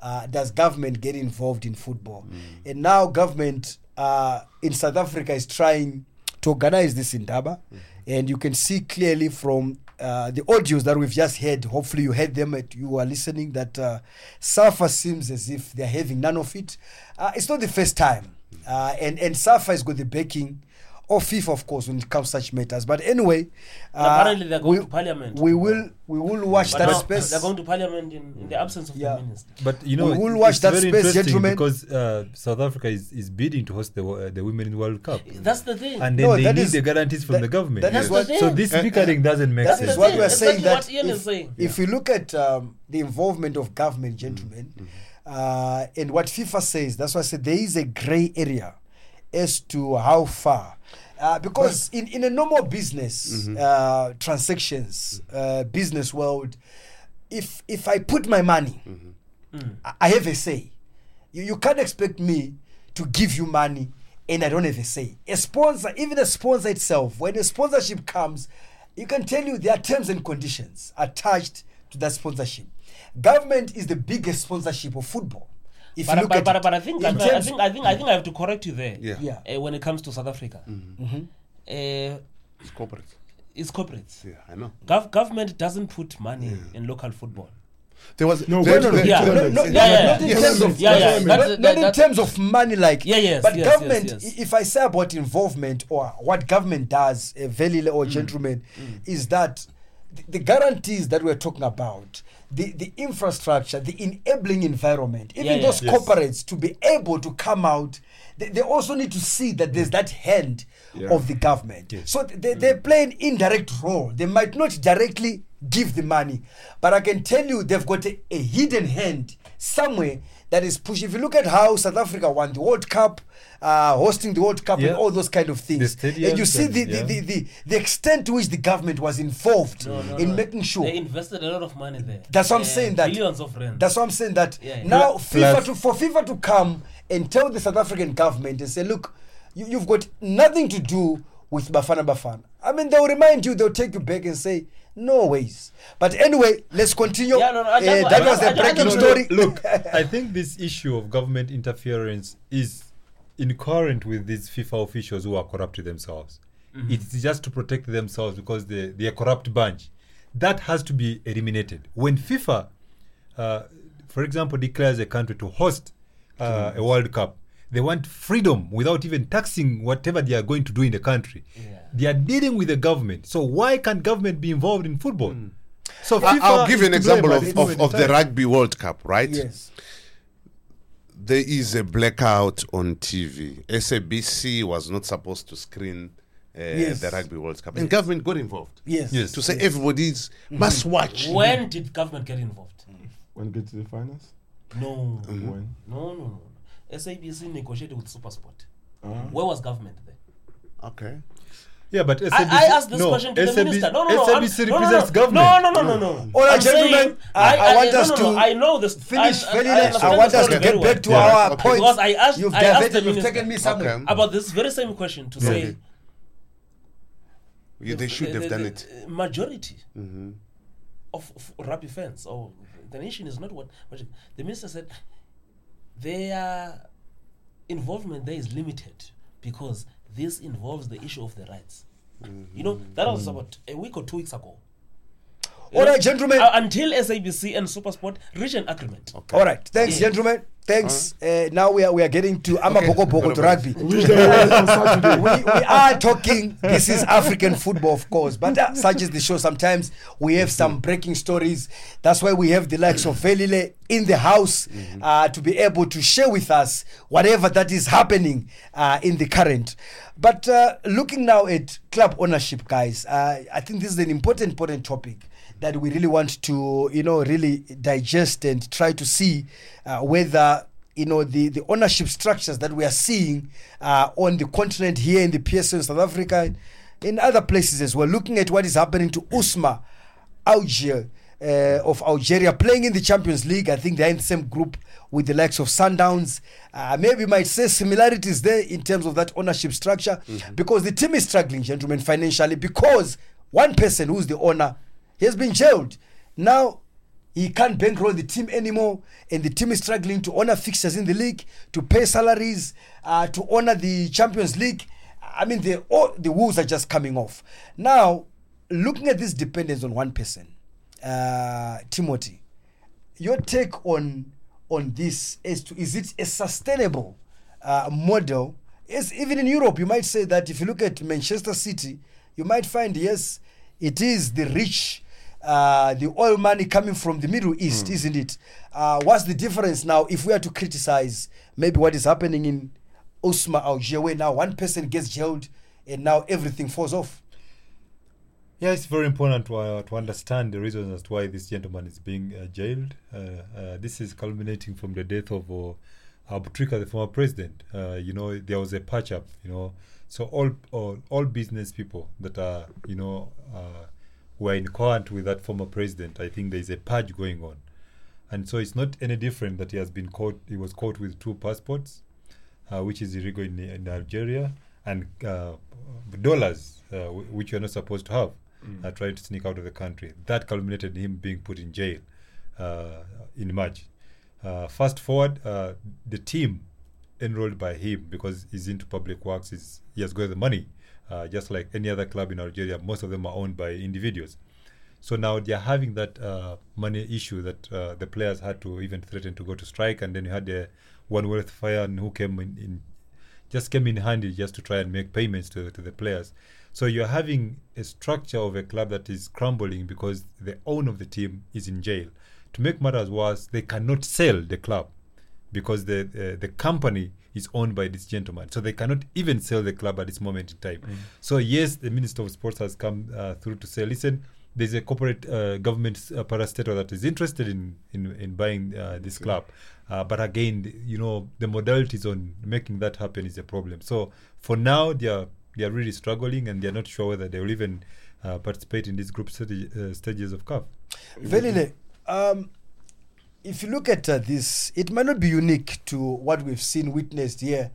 uh, does government get involved in football, Mm. and now government uh, in South Africa is trying to organize this Indaba, Mm. and you can see clearly from. Uh, the audios that we've just heard, hopefully you heard them, you are listening, that uh, SAFA seems as if they're having none of it. Uh, it's not the first time. Uh, and, and SAFA has got the backing of FIFA, of course, when it comes to such matters. But anyway, uh, apparently they're going we, to parliament we will we will watch But that now space. they're going to parliament in, in the absence of Yeah. the minister But you know, We will watch it's that very space, interesting gentlemen. because uh, South Africa is, is bidding to host the uh, the Women's World Cup, that's the thing and then No, they need is- the guarantees from that- the government. that is So- what- so this Uh, bickering doesn't make That sense. is what we are That's saying. what That Ian if, is saying. if we look at um, the involvement of government, gentlemen, uh, and what FIFA says, that's why I said there is a grey area as to how far. Uh, because in, in a normal business uh, transactions, uh, business world, if if I put my money, I, I have a say. You, you can't expect me to give you money and I don't have a say. A sponsor, even a sponsor itself, when a sponsorship comes, you can tell you there are terms and conditions attached to that sponsorship. Government is the biggest sponsorship of football. If you but, look but, at but, it. but I think I, I think I think I think I have to correct you there. Yeah. Yeah. Uh, when it comes to South Africa, Mm-hmm. uh, It's corporate. it's corporates. Yeah, I know. Gov- government doesn't put money in local football. There was No, there- no, no, Yeah. No, no, no, Yeah, yeah, not in yeah. terms of Yeah, yeah, not- that's- not, in that- terms of money, like Yeah, yes, But yes, yes, government, yes. i- if I say about involvement or what government does, uh, very or Mm. gentlemen, is that the, the guarantees that we're talking about, the the infrastructure, the enabling environment, even Yeah, those Yes. corporates to be able to come out, they, they also need to see that there's that hand Yeah. of the government. Yes. So they, they play an indirect role. They might not directly give the money, but I can tell you they've got a, a hidden hand somewhere that is pushing. If you look at how South Africa won the World Cup, uh, hosting the World Cup Yeah. and all those kind of things, and you see and- the, the, yeah. the, the, the extent to which the government was involved No, no, in no. making sure. they invested a lot of money there. That's what I'm saying. That billions of rand. That's what I'm saying. That Yeah, yeah. now Plus- FIFA to for FIFA to come and tell the South African government and say, look, you, you've got nothing to do with Bafana Bafana. I mean, they'll remind you. They'll take you back and say, no ways. But anyway, let's continue. Yeah, no, no, Uh, just- that I- was I- a I- I breaking just- story. Look, I think this issue of government interference is incoherent with these FIFA officials who are corrupt themselves. Mm-hmm. It's just to protect themselves because they, they are a corrupt bunch. That has to be eliminated. When FIFA, uh, for example, declares a country to host uh, a World Cup, they want freedom without even taxing whatever they are going to do in the country. Yeah. They are dealing with the government. So why can't government be involved in football? So I- FIFA I'll give you an is to blame example of, of, of the. Rugby World Cup, right? yes. There is a blackout on TV. SABC was not supposed to screen uh, Yes. the Rugby World Cup, and government got involved Yes. Yes. to say everybody's must watch. when did government get involved? When get to the finals? No, When? no, no, no. SABC negotiated with SuperSport. Ah. Where was government there? Okay. Yeah, but SABC, I, I asked this no, question to the minister. No, no, no. I'm- SABC no, no, represents no, government. No, no, no, no, no. All right, I'm gentlemen, saying- I- I want no, us no, to no, I know this. Finish, I, Ferdinand. I, I, want us to get well. back to Yeah. our Okay. point. Because I asked- You've I asked the diverted, you've minister. taken me somewhere. Okay. About this very same question to say Yeah, they should the- have the- done the it. Majority Mm-hmm. of, of rugby fans or the nation is not what, what the minister said. Their involvement there is limited because this involves the issue of the rights. Mm-hmm. You know that was mm. about a week or two weeks ago. You All know, right, gentlemen. uh, until SABC and SuperSport reach an agreement. All right, thanks, Yeah. gentlemen. Thanks. Uh, now we are we are getting to Ama Okay. Boko Boko to rugby. Wish them well on Saturday. we, we are talking. This is African football, of course, but uh, such is the show. Sometimes we have some breaking stories. That's why we have the likes of Velile in the house uh, to be able to share with us whatever that is happening uh, in the current. But uh, looking now at club ownership, guys, uh, I think this is an important, important topic that we really want to, you know, really digest and try to see uh, whether you know the, the ownership structures that we are seeing uh, on the continent here in the PSL in South Africa, in other places as well. Looking at what is happening to Usma Alger uh, of Algeria playing in the Champions League. I think they're in the same group with the likes of Sundowns. Uh, maybe might say similarities there in terms of that ownership structure because the team is struggling, gentlemen, financially because one person who's the owner he has been jailed. Now he can't bankroll the team anymore, and the team is struggling to honor fixtures in the league, to pay salaries, uh, to honor the Champions League. I mean, the all the wheels are just coming off. Now, looking at this dependence on one person, uh, Timothy, your take on on this is to is it a sustainable uh, model? Yes, even in Europe, you might say that if you look at Manchester City, you might find yes, it is the rich, uh, the oil money coming from the Middle East, isn't it? Uh, what's the difference now if we are to criticize maybe what is happening in Usma Alger, where now one person gets jailed and now everything falls off? Yeah, it's very important to, uh, to understand the reasons as to why this gentleman is being uh, jailed. Uh, uh, this is culminating from the death of uh, Bouteflika, the former president. Uh, you know, there was a patch up. You know, so all all, all business people that are you know uh, were in current with that former president. I think there is a purge going on, and so it's not any different that he has been caught. He was caught with two passports, uh, which is illegal in, in Algeria, and uh, dollars, uh, wh- which you're not supposed to have, uh, trying to sneak out of the country. That culminated in him being put in jail uh, in March. Uh, fast forward, uh, the team enrolled by him because he's into public works. He's, he has got the money, uh, just like any other club in Algeria. Most of them are owned by individuals. So now they're having that uh, money issue that uh, the players had to even threaten to go to strike, and then you had the one Wealth Fire who came in, in just came in handy just to try and make payments to, to the players. So you're having a structure of a club that is crumbling because the owner of the team is in jail. To make matters worse, they cannot sell the club because the uh, the company is owned by this gentleman. So they cannot even sell the club at this moment in time. So yes, the Minister of Sports has come uh, through to say, listen, there's a corporate uh, government uh, parastatal that is interested in in, in buying uh, this club. Uh, but again, you know, the modalities on making that happen is a problem. So for now, they are they are really struggling, and they are not sure whether they will even uh, participate in these group stagi- uh, stages of CAF. Velile, um, if you look at uh, this, it might not be unique to what we've seen, witnessed here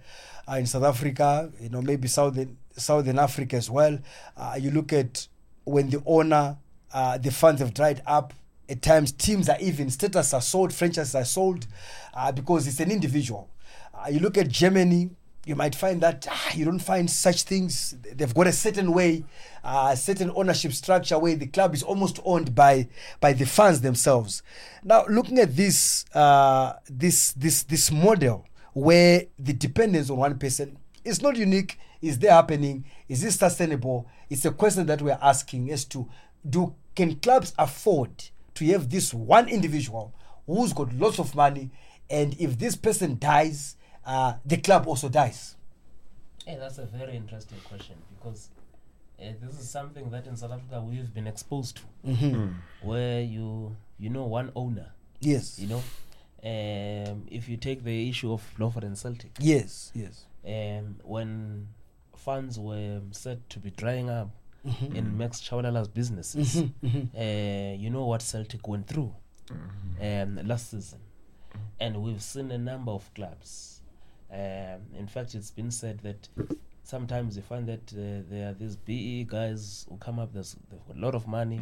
uh, in South Africa, you know, maybe Southern, Southern Africa as well. Uh, you look at when the owner, uh, the funds have dried up. At times, teams are even, status are sold, franchises are sold uh, because it's an individual. Uh, you look at Germany, you might find that ah, you don't find such things. They've got a certain way, uh, a certain ownership structure where the club is almost owned by by the fans themselves. Now, looking at this uh, this this this model where the dependence on one person is not unique, is there happening? Is this sustainable? It's a question that we're asking as to do can clubs afford to have this one individual who's got lots of money, and if this person dies, uh, the club also dies. Hey, that's a very interesting question because uh, this is something that in South Africa we've been exposed to, Mm-hmm. where you you know one owner, Yes. you know, um, if you take the issue of Lofer and Celtic, Yes, yes. um, when funds were said to be drying up Mm-hmm. in Max Tshabalala's businesses, uh, you know what Celtic went through um, last season. And we've seen a number of clubs. Um, in fact, it's been said that sometimes you find that uh, there are these BE guys who come up, there's, they've got a lot of money,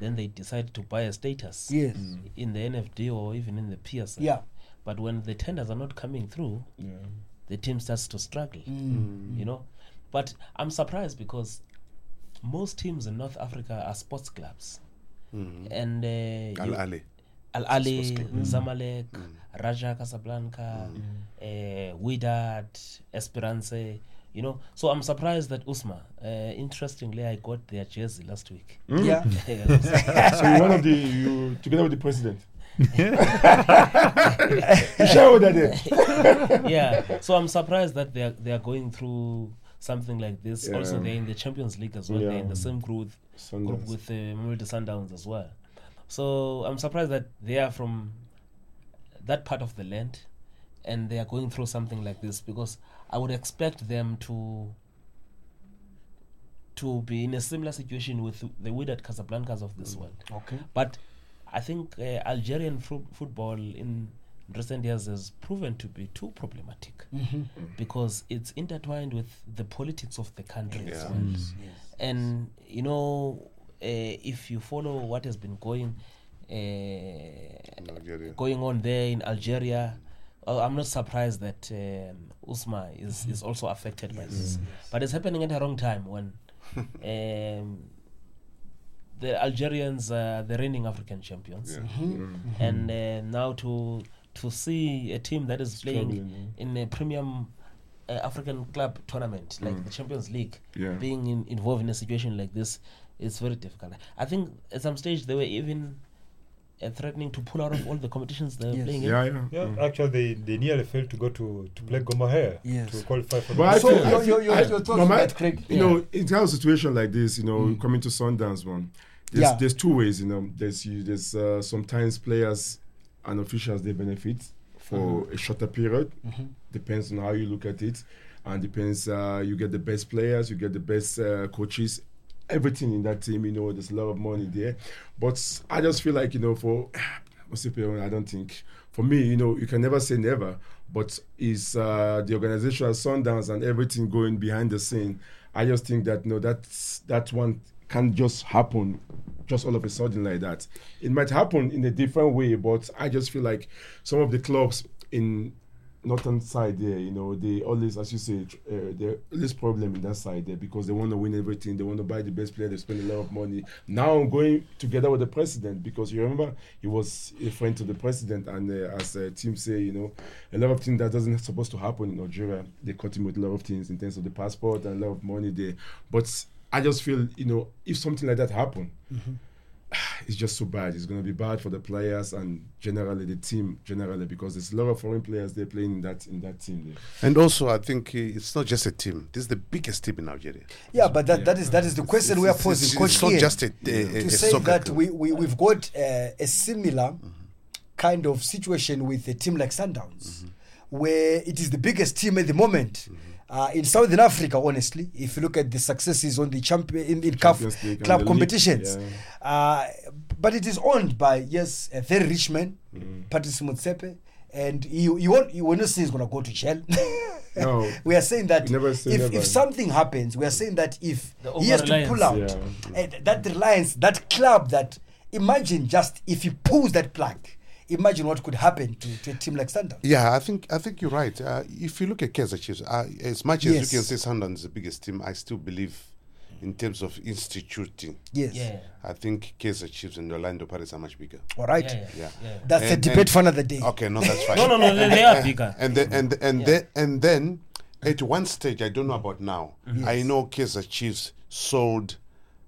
then they decide to buy a status Yes. in the NFD or even in the PSL. Yeah. But when the tenders are not coming through, Yeah. the team starts to struggle. Mm. You know, but I'm surprised because most teams in North Africa are sports clubs, and uh, Al Ahly. Al Ahly, Zamalek, Raja Casablanca, uh, Wydad, Esperance. You know, so I'm surprised that Usma. Uh, interestingly, I got their jersey last week. Yeah. So you're one of the you together with the president. you share that there. yeah. So I'm surprised that they are they are going through something like this. Also, they're in the Champions League as well. They're in the same group group Sundowns. with the uh, Mamelodi Sundowns as well. So I'm surprised that they are from that part of the land, and they are going through something like this because I would expect them to to be in a similar situation with the Wydad Casablancas of this mm. world. Okay. But I think uh, Algerian fru- football in recent years has proven to be too problematic mm-hmm. Mm-hmm. because it's intertwined with the politics of the country as Yeah. well. And you know, if you follow what has been going uh, going on there in Algeria, uh, I'm not surprised that um, Usma is, is also affected by this. But it's happening at the wrong time when um, the Algerians are the reigning African champions, Yeah. and uh, now to to see a team that is playing Struggling, in a premium uh, African club tournament like the Champions League, Yeah. being in, involved in a situation like this is very difficult. I think at some stage they were even uh, threatening to pull out of all the competitions they were Yes. playing in. Yeah, yeah. Yeah, Mm. actually, they, they nearly failed to go to, to play Gor Mahia Yes. to qualify for But I the So I your- your- your thoughts no, on that, Craig? You know, in kind of situation like this, you know, coming to Sundance one, there's Yeah. there's two ways. You know, there's you, there's uh, sometimes players and officials they benefit for a shorter period. Depends on how you look at it, and depends. Uh, you get the best players, you get the best uh, coaches. Everything in that team, you know, there's a lot of money there. But I just feel like, you know, for Osipe, I don't think for me, you know, you can never say never, but is uh, the organizational Sundance and everything going behind the scene. I just think that no, that's that one can't just happen just all of a sudden like that. It might happen in a different way, but I just feel like some of the clubs in northern side there, you know, they always, as you say, uh, is problem in that side there because they want to win everything. They want to buy the best player. They spend a lot of money. Now I'm going together with the president because you remember he was a friend to the president, and uh, as a team say, you know, a lot of things that doesn't supposed to happen in Nigeria. They cut him with a lot of things in terms of the passport and a lot of money there. But I just feel, you know, if something like that happen, it's just so bad. It's going to be bad for the players and generally the team generally because there's a lot of foreign players they're playing in that in that team there. And also, I think uh, it's not just a team. This is the biggest team in Algeria. Yeah, but that, that is that is the question we are It's- posing, it's, Coach it's not Ian, just a, a, a, to a say soccer that club. we, we we've got uh, a similar kind of situation with a team like Sundowns, where it is the biggest team at the moment. Uh, in Southern Africa, honestly, if you look at the successes on the champion in, in CAF Champions League and club the league, competitions, yeah. uh, but it is owned by yes, a very rich man, Mm. Patrice Motsepe, and you you won't you will not say he's gonna go to jail. No. we are saying that never say if, never. if something happens, we are saying that if he has to pull out. Yeah. uh, that reliance, that club, that imagine just if he pulls that plug, imagine what could happen to, to a team like Sundowns. Yeah, I think I think you're right. Uh, if you look at Kaizer Chiefs, uh, as much as Yes. you can say Sunderland is the biggest team, I still believe in terms of instituting. Yes. Yeah. I think Kaizer Chiefs and Orlando Pirates are much bigger. All right. Yeah, yeah, Yeah. yeah. That's a debate and- for another day. Okay, no, that's fine. No, no, no, they, they are bigger. and then and and Yeah. then and then at one stage, I don't know about now. Mm-hmm. I know Kaizer Chiefs sold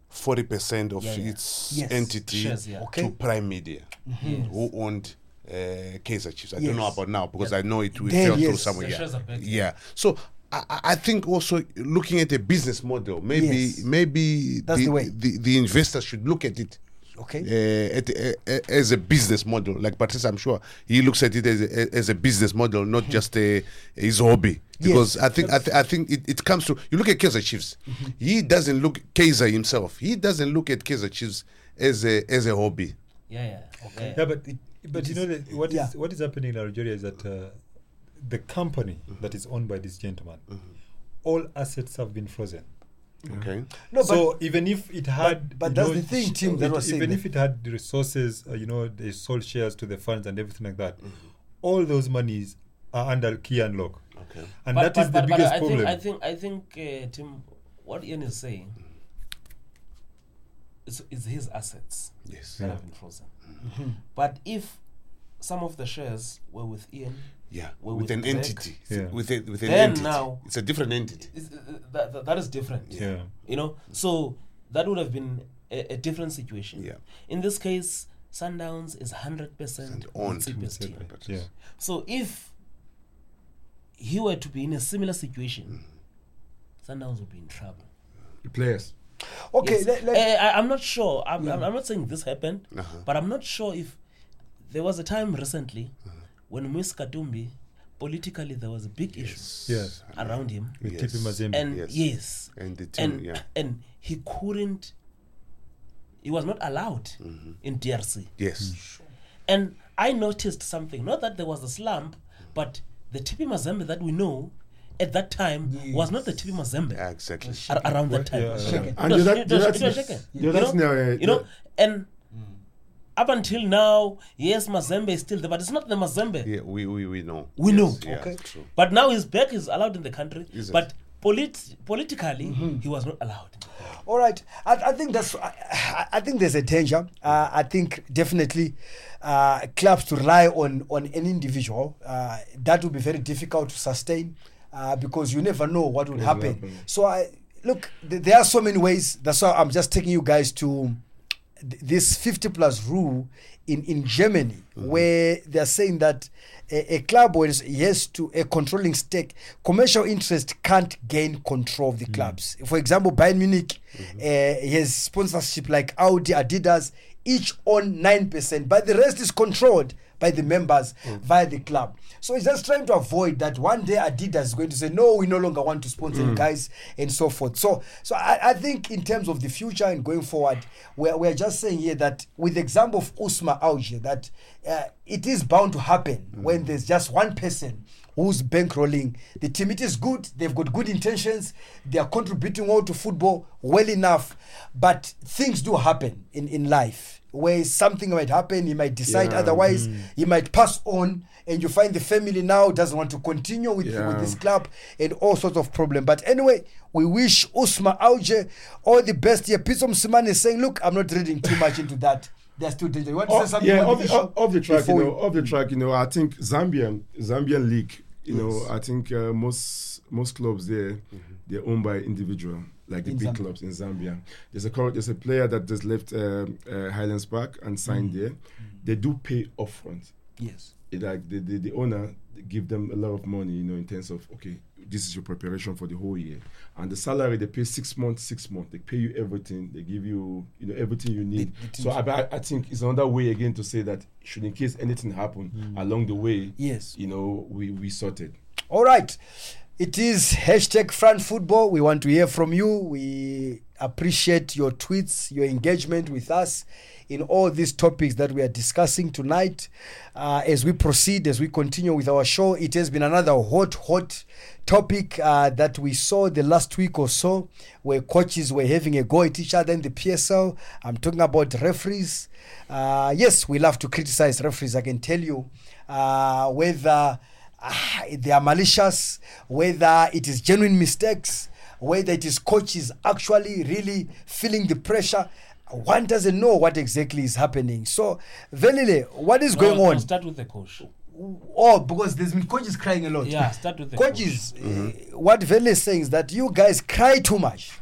forty percent of Yeah, yeah. its Yes. entity Shares. Okay. to Prime Media, Yes. who owned uh, Kaizer Chiefs. I Yes. don't know about now because. I know it, will Then, fell through somewhere. Yeah. shares are back. yeah. So. I, I- think also looking at a business model, maybe Yes. maybe the, the the the investors should look at it Okay. uh, at, uh, as a business model. Like Patrice, I'm sure he looks at it as a, as a business model, not just a, his hobby. Because Yes. I think I, th- I think it, it comes to you look at Kaizer Chiefs. He doesn't look Kaizer himself. He doesn't look at Kaizer Chiefs as a as a hobby. Yeah, yeah. Okay. Yeah, but but you know the, what is yeah. what is happening in Algeria is that uh, the company Mm-hmm. that is owned by this gentleman, all assets have been frozen. Okay. No, so even if it had, but you that's know, the thing, Tim, that it- was saying even that- if it had the resources, uh, you know, they sold shares to the funds and everything like that, Mm-hmm. all those monies are under key and lock, Okay. and But- that is but- the but- but biggest I problem. Think, I think, I think, uh, Tim, what Ian is saying is, is his assets Yes. that have been frozen. But if some of the shares were with Ian, Yeah. With, with an Greg- entity. Yeah. With a, with an Then entity. now- it's a different entity. is, uh, that, that, that is different. yeah. You know, so that would have been a, a different situation. Yeah. In this case, Sundowns is hundred percent on owned. Tsipe's team. yeah. So if he were to be in a similar situation, Sundowns would be in trouble. The Players. Okay, Yes. let, let, Eh, I, I'm not sure. I'm, I'm, I'm not saying this happened, Uh-huh. but I'm not sure if there was a time recently Uh-huh. When Moise Katumbi, politically, there was a big issue Yes. around him, Yes. And Yes. yes, And the team, and yeah. and he couldn't. He was not allowed Mm-hmm. in DRC, Yes. and I noticed something. Not that there was a slump, but the TP Mazembe that we know at that time was not the TP Mazembe Yeah, exactly. ar- around that time. Yeah, yeah. And it was- the other- it the was- other it was thing- shaken. the You know? You know, and up until now, yes, Mazembe is still there, but it's not the Mazembe Yeah, we, we, we know. we Yes, know. Yeah, Okay. True. But now he's back, he's allowed in the country. Is it? But polit- politically, Mm-hmm. he was not allowed. All right, I, I think that's. I, I- I think there's a danger. Uh, I think definitely uh, clubs to rely on on an individual uh, that will be very difficult to sustain uh, because you never know what will happen. happen. So I look. Th- there are so many ways. That's why I'm just taking you guys to th- this 50 plus rule in, in Germany, mm-hmm. where they're saying that a, a club was yes to a controlling stake, commercial interest can't gain control of the mm. clubs. For example, Bayern Munich uh, has sponsorship like Audi, Adidas, each own 9%, but the rest is controlled by the members mm. via the club. So he's just trying to avoid that one day Adidas is going to say, no, we no longer want to sponsor you mm. guys and so forth. So so I, I think in terms of the future and going forward, we're, we're just saying here that with the example of Usma Alger, that uh, it is bound to happen mm. when there's just one person who's bankrolling the team. It is good. They've got good intentions. They are contributing well to football well enough. But things do happen in, in life where something might happen. He might decide Yeah. otherwise. He might pass on. And you find the family now doesn't want to continue with, with this club and all sorts of problem. But anyway, we wish Usma Alger all the best here. Pitso Mosimane is saying, look, I'm not reading too much into that. They're still danger. You want to Oh, say something yeah, about off the the, issue off, off the track, you know, we- off the track, you know, I think Zambian, Zambian league, you know, I think uh, most most clubs there, they're owned by individual, like the In big Zambia. clubs in Zambia. There's a there's a player that just left um, uh, Highlands Park and signed there. They do pay upfront. Yes. It, like the, the the owner give them a lot of money, you know, in terms of okay, this is your preparation for the whole year, and the salary they pay six months, six months. They pay you everything. They give you you know everything you need. the so I, I think it's another way again to say that should in case anything happen along the way, Yes. you know, we we sorted. All right. It is hashtag Fran Football. We want to hear from you. We appreciate your tweets, your engagement with us in all these topics that we are discussing tonight. Uh, as we proceed, as we continue with our show, it has been another hot, hot topic uh, that we saw the last week or so, where coaches were having a go at each other in the PSL. I'm talking about referees. Uh, yes, we love to criticize referees. I can tell you uh, whether ah, they are malicious, whether it is genuine mistakes, whether it is coaches actually really feeling the pressure. One doesn't know what exactly is happening. So, Velile, what is going No, no, on? Start with the coach. Oh, because there's been coaches crying a lot. Yeah, start with the coaches. uh, what Vele is saying is that you guys cry too much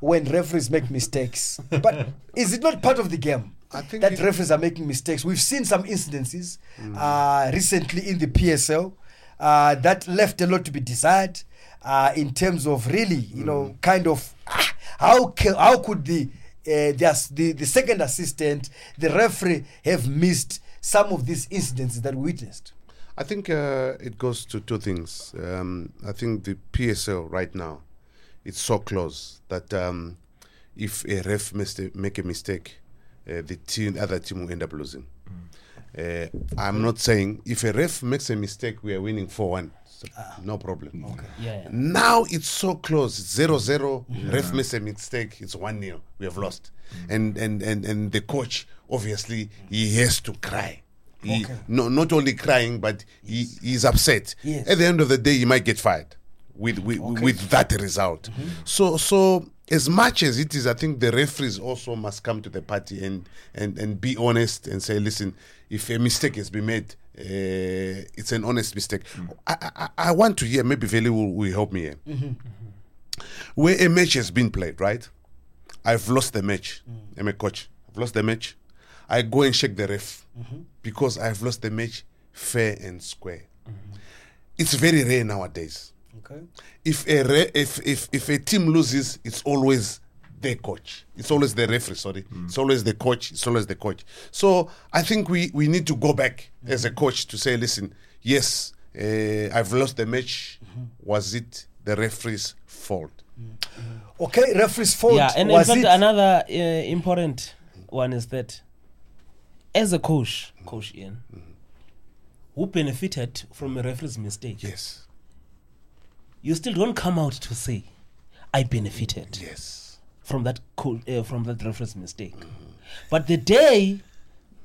when referees make mistakes. but is it not part of the game? I think that referees are making mistakes. We've seen some incidences uh, recently in the PSL uh, that left a lot to be desired uh, in terms of really, you know, kind of ah, how ca- how could the uh, the, the the second assistant, the referee have missed some of these incidents that we witnessed? I think uh, it goes to two things. Um, I think the PSL right now, it's so close that um, if a ref mist- make a mistake, uh, the team, other team will end up losing. Uh, I'm not saying if a ref makes a mistake, we are winning 4 1. Ah. no problem. Yeah, yeah. Now it's so close. 0 0. Ref makes a mistake. It's 1 0. We have lost. Mm. And, and, and, and the coach, obviously, he has to cry. He, Okay. no, not only crying, but he, he's upset. Yes. At the end of the day, he might get fired with with, with that result. Mm-hmm. So so as much as it is, I think the referees also must come to the party and and, and be honest and say, listen, if a mistake has been made, uh, it's an honest mistake. I, I I want to hear. Maybe Veli will, will help me here. Mm-hmm. Where a match has been played, right? I've lost the match. Mm. I'm a coach. I've lost the match. I go and check the ref mm-hmm. because I've lost the match fair and square. Mm-hmm. It's very rare nowadays. Okay. If a re- if if if a team loses, it's always the coach. It's always the referee. Sorry, hmm. it's always the coach. It's always the coach. So I think we we need to go back hmm. as a coach to say, listen, yes, uh, I've lost the match. Hmm. Was it the referee's fault? Okay, referee's fault. yeah, and in fact, it? another uh, important one is that as a coach, Coach Ian, who benefited from a referee's mistake, Yes, you still don't come out to say, "I benefited yes. from that co- uh, from that reference mistake." But the day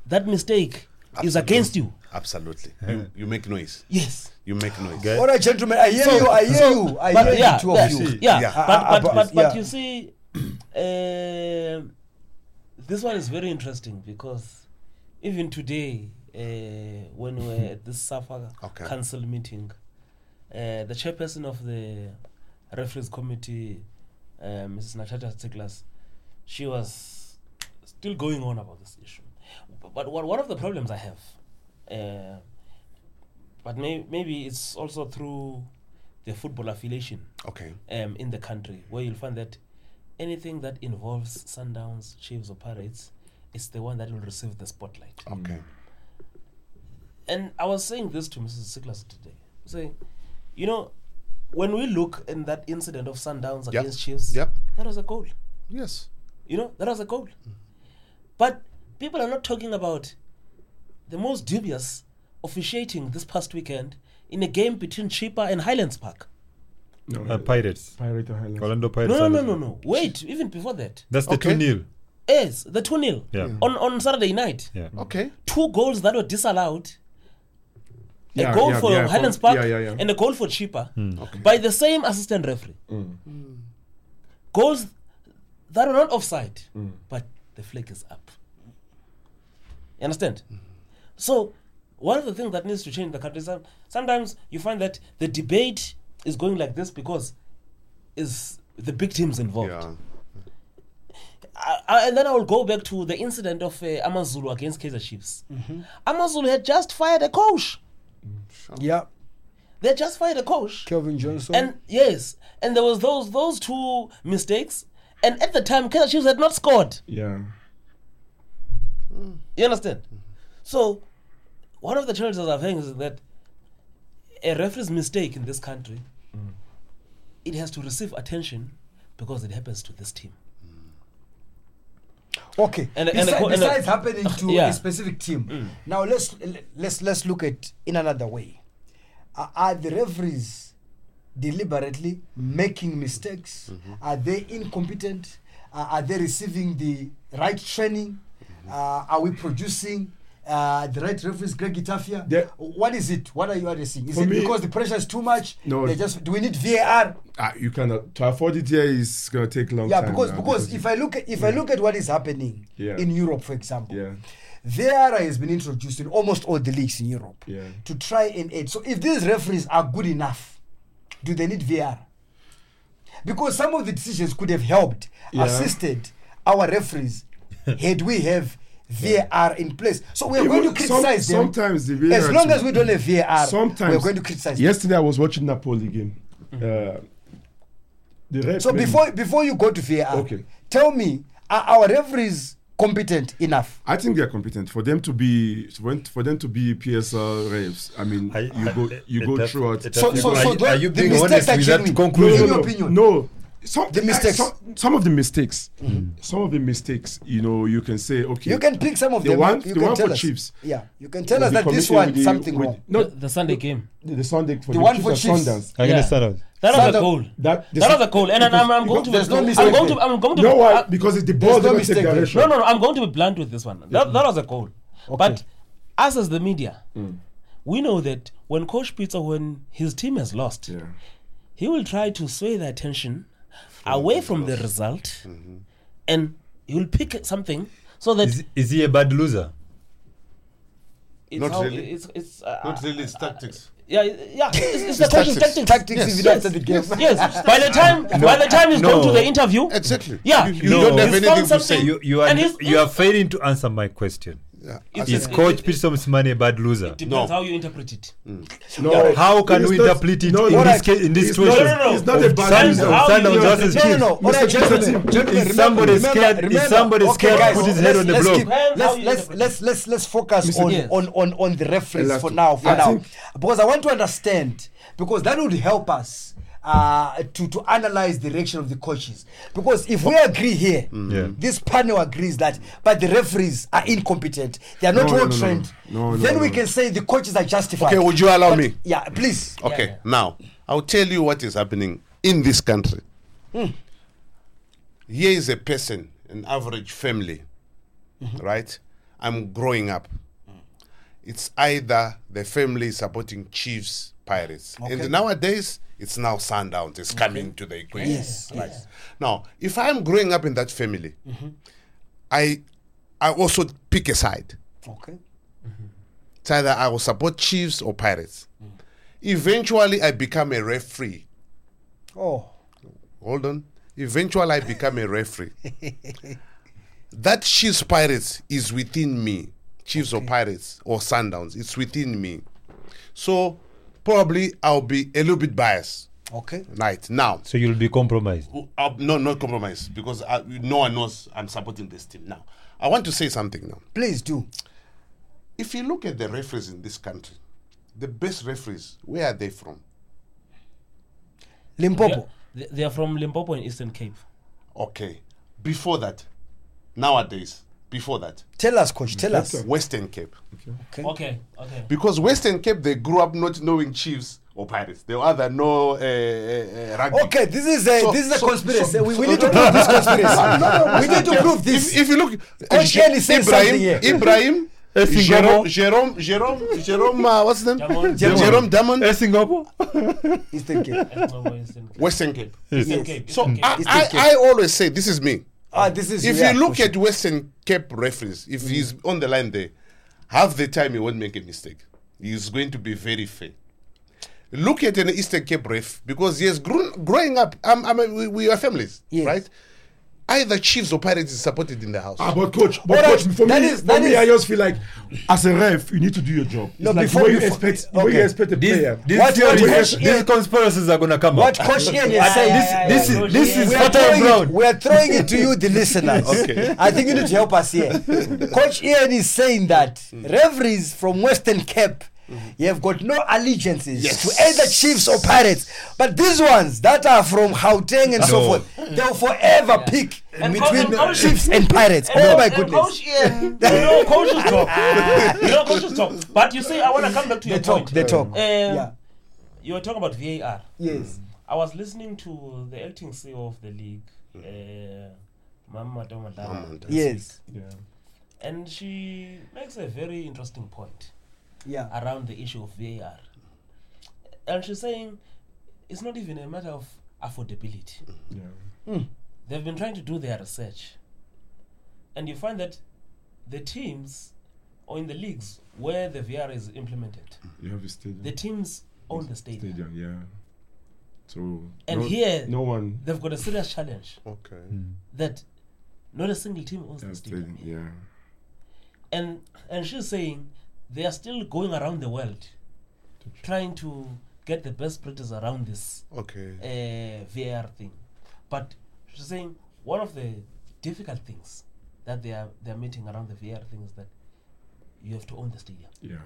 that mistake is against you, Absolutely. You, you make noise. yes, You make noise. Guy- All right, gentlemen, I hear So- you. I hear so- you. I hear yeah, you, two of yeah, you. yeah, Yeah. but but but- but, but you see, uh, this one is very interesting because even today, uh, when we were at this SAFA Okay. council meeting, uh, the chairperson of the referees committee, uh, Mrs. Natasha Tsichlas, she was still going on about this issue. But, one one of the problems I have, uh, but may, maybe it's also through the football affiliation Okay. um, in the country, where you'll find that anything that involves Sundowns, Chiefs, or Pirates is the one that will receive the spotlight. Okay. And I was saying this to Mrs. Tsichlas today, saying, you know, when we look in that incident of Sundowns Yep. against Chiefs, Yep. that was a goal. Yes. You know, that was a goal. But people are not talking about the most dubious officiating this past weekend in a game between Chippa and Highlands Park. No, Uh, Pirates. Pirate Highlands. Orlando Pirates. No, no, no, no, no. Wait, even before that. That's the Okay. 2 0. Yes, the 2 0 Yeah. on, on Saturday night. Yeah. Okay. Two goals that were disallowed. A Yeah, goal yeah, for yeah, Highlands Park yeah, yeah, yeah. and a goal for Chippa hmm. Okay. by the same assistant referee. Hmm. Goals that are not offside, hmm. but the flag is up. You understand? So, one of the things that needs to change in the country is that sometimes you find that the debate is going like this because is the big teams involved. Yeah. I, I, and then I will go back to the incident of uh, Amazulu against Kaizer Chiefs. Mm-hmm. Amazulu had just fired a coach. Yeah, They had just fired a coach. Cavin Johnson. And yes, and there was those those two mistakes. And at the time, Kaizer Chiefs had not scored. Yeah. You understand? So, one of the challenges I'm having is that a referee's mistake in this country, mm. it has to receive attention because it happens to this team. Okay. And- And, and co- and besides happening to Yeah. a specific team, now let's let's let's look at in another way. Are, are the referees deliberately making mistakes? Are they incompetent? Uh, are they receiving the right training? Uh, are we producing? Uh, the right referees, Greg Etafia. The- what is it? What are you addressing? Is it me- because the pressure is too much? No. They just do we need VAR? Ah, you cannot to afford it here is gonna take long Yeah, time. because now because if I look at if I look at what is happening Yeah. in Europe, for example, yeah, VAR has been introduced in almost all the leagues in Europe Yeah. to try and aid. So if these referees are good enough, do they need VAR? Because some of the decisions could have helped, Yeah. assisted our referees had we have VAR in place. So we're going to some- criticize them. sometimes the VAR as long as we don't have VAR, sometimes we're going to criticize them. Yesterday I was watching Napoli game. Uh, the ref So made- before before you go to VAR, Okay. tell me, are our referees competent enough? I think they are competent for them to be for for them to be PSL refs. I mean, I- you I- go it- you it go does- throughout. it So, does- so, are so you- the, are you the being mistakes honest are with that genuine. conclusion? In no, your no, opinion, No, some The mistakes. Some, some of the mistakes. Mm-hmm. Some of the mistakes. You know, you can say okay. you can pick some of the them. one you the can one tell for us. Chiefs. Yeah, you can tell us that this one with the- something with- wrong. No, the, the Sunday game. the, the Sunday for The the, one Chiefs for and Chiefs. Sundowns. Against Yeah. Standards. That was a Sunday- goal. That That was a goal, and, and I'm, I'm going to. There's no I'm mistake going to. there. I'm going to. no, why? Because it's the There's ball no mistake take there. direction. no, no, no. I'm going to be blunt with this one. That, that was a goal. But us as the media, hmm. we know that when Coach Peter, when his team has lost, he will try to sway the attention away from the result, mm-hmm. and he will pick something so that Is, is he a bad loser? it's Not how- really. It's, it's, uh, Not really, uh, it's uh, tactics. Yeah, yeah. It's, it's the coach's tactics. tactics. Tactics Yes. if you don't enter the game. Yes. By the time, by the time he's No. gone to the interview, Exactly. Yeah. You, you No. don't have He's anything found to say. something- You you are you are failing to answer my question. Yeah. It's- Is it- Coach it- Pitso Mosimane a bad loser? It depends No. how you interpret it. Mm. No, How can it's we not- interpret it no, in no, this case, in this situation? not- No, no, no. It's not a Of bad loser. How you versus it. No, no, Chiefs. no. All Mr. right, gentlemen, Gentlemen, gentlemen, is somebody remember- scared- remember- is somebody okay, scared to guys, put his let's- head on the block? keep- Depends how Let's let's let's let's let's focus on, on on on the reference for now for now because I want to understand because that would help us uh, to to analyze the reaction of the coaches because if we agree here mm. Yeah. this panel agrees that but the referees are incompetent they are not No, no, well no, no, trained no. No, then no, we no. can say the coaches are justified Okay, would you allow But- me? yeah please Okay, yeah. now I'll tell you what is happening in this country. Hmm. Here is a person, an average family, mm-hmm. right? I'm growing up. It's either the family supporting Chiefs, Pirates, Okay. and nowadays it's now Sundowns. It's coming to the equation. Yes, right? yes. Now, if I'm growing up in that family, mm-hmm. I I also pick a side. okay It's either I will support Chiefs or Pirates. Mm. Eventually, I become a referee. oh Hold on. Eventually, I become a referee. that Chiefs Pirates is within me. Chiefs or Pirates or Sundowns, it's within me. So probably I'll be a little bit biased. okay Right now, So you'll be compromised. uh, no, not compromise because I, no one knows I'm supporting this team. Now, I want to say something now. please do If you look at the referees in this country, the best referees, where are they from? Limpopo They, they are from Limpopo in Eastern Cape. Okay. Before that, nowadays, before that, tell us coach tell us Western Cape. okay Okay, okay. Because Western Cape, they grew up not knowing Chiefs or Pirates. They rather know uh, uh, uh, rugby. Okay, this is a So- this is a so- conspiracy. so- we, we so- need to prove this conspiracy. no, no, we need to prove this. If, if you look, Coach Je- Ian is saying. Ibrahim, Jerome, Jerome, Jerome, Jerome, uh, what's his name? Jamon. Jerome, Jerome Damon, Eh, Singapore? Eastern Cape. Limpopo, Eastern Cape. Western Cape. Eastern Yes. Cape. So Eastern Cape. I, I, I always say, this is me. Ah, this is If you look at Western Cape referees, if he's Mm. on the line there, half the time he won't make a mistake. He's going to be very fair. Look at an Eastern Cape ref because he has grown, growing up. I'm, I'm a, we, we are families, Yes. right? Either Chiefs or Pirates is supported in the house. Ah, but coach, but Alright, coach, for that me, is- for that me, is- I just feel like as a ref, you need to do your job. No, it's before- the way you expect, the okay. you expect a These, player. these What- what theories, Coach these Ian- conspiracies are gonna come What up. Coach Ian is And saying. this, this is this is we are fertile throwing it, we are throwing it to you, the listeners. Okay. I think you need to help us here. Coach Ian is saying that referees from Western Cape. You have got no allegiances Yes. to either Chiefs or Pirates, but these ones that are from Gauteng and so forth, they'll forever pick And between Co- and Coach- Chiefs and Pirates. And Oh Co- my and goodness! Coach Ian, you know, coaches talk. you know, coaches talk. But you see, I want to come back to They your talk, point. they talk. Um, yeah. You were talking about VAR. Yes. I was listening to the acting CEO of the league, uh, Mama Tomadala, Yes. week. and she makes a very interesting point Yeah. around the issue of VAR. And she's saying it's not even a matter of affordability. Yeah. Hmm. They've been trying to do their research. And you find that the teams or in the leagues where the VR is implemented, You have a stadium. the teams own the stadium. stadium, yeah. So And no, here- no one They've got a serious challenge Okay. Hmm. that not a single team owns the stadium. stadium. Yeah. And and she's saying they are still going around the world trying to get the best practice around this Okay. uh, VR thing. But she's saying one of the difficult things that they are they are meeting around the VR things that you have to own the stadium. Yeah.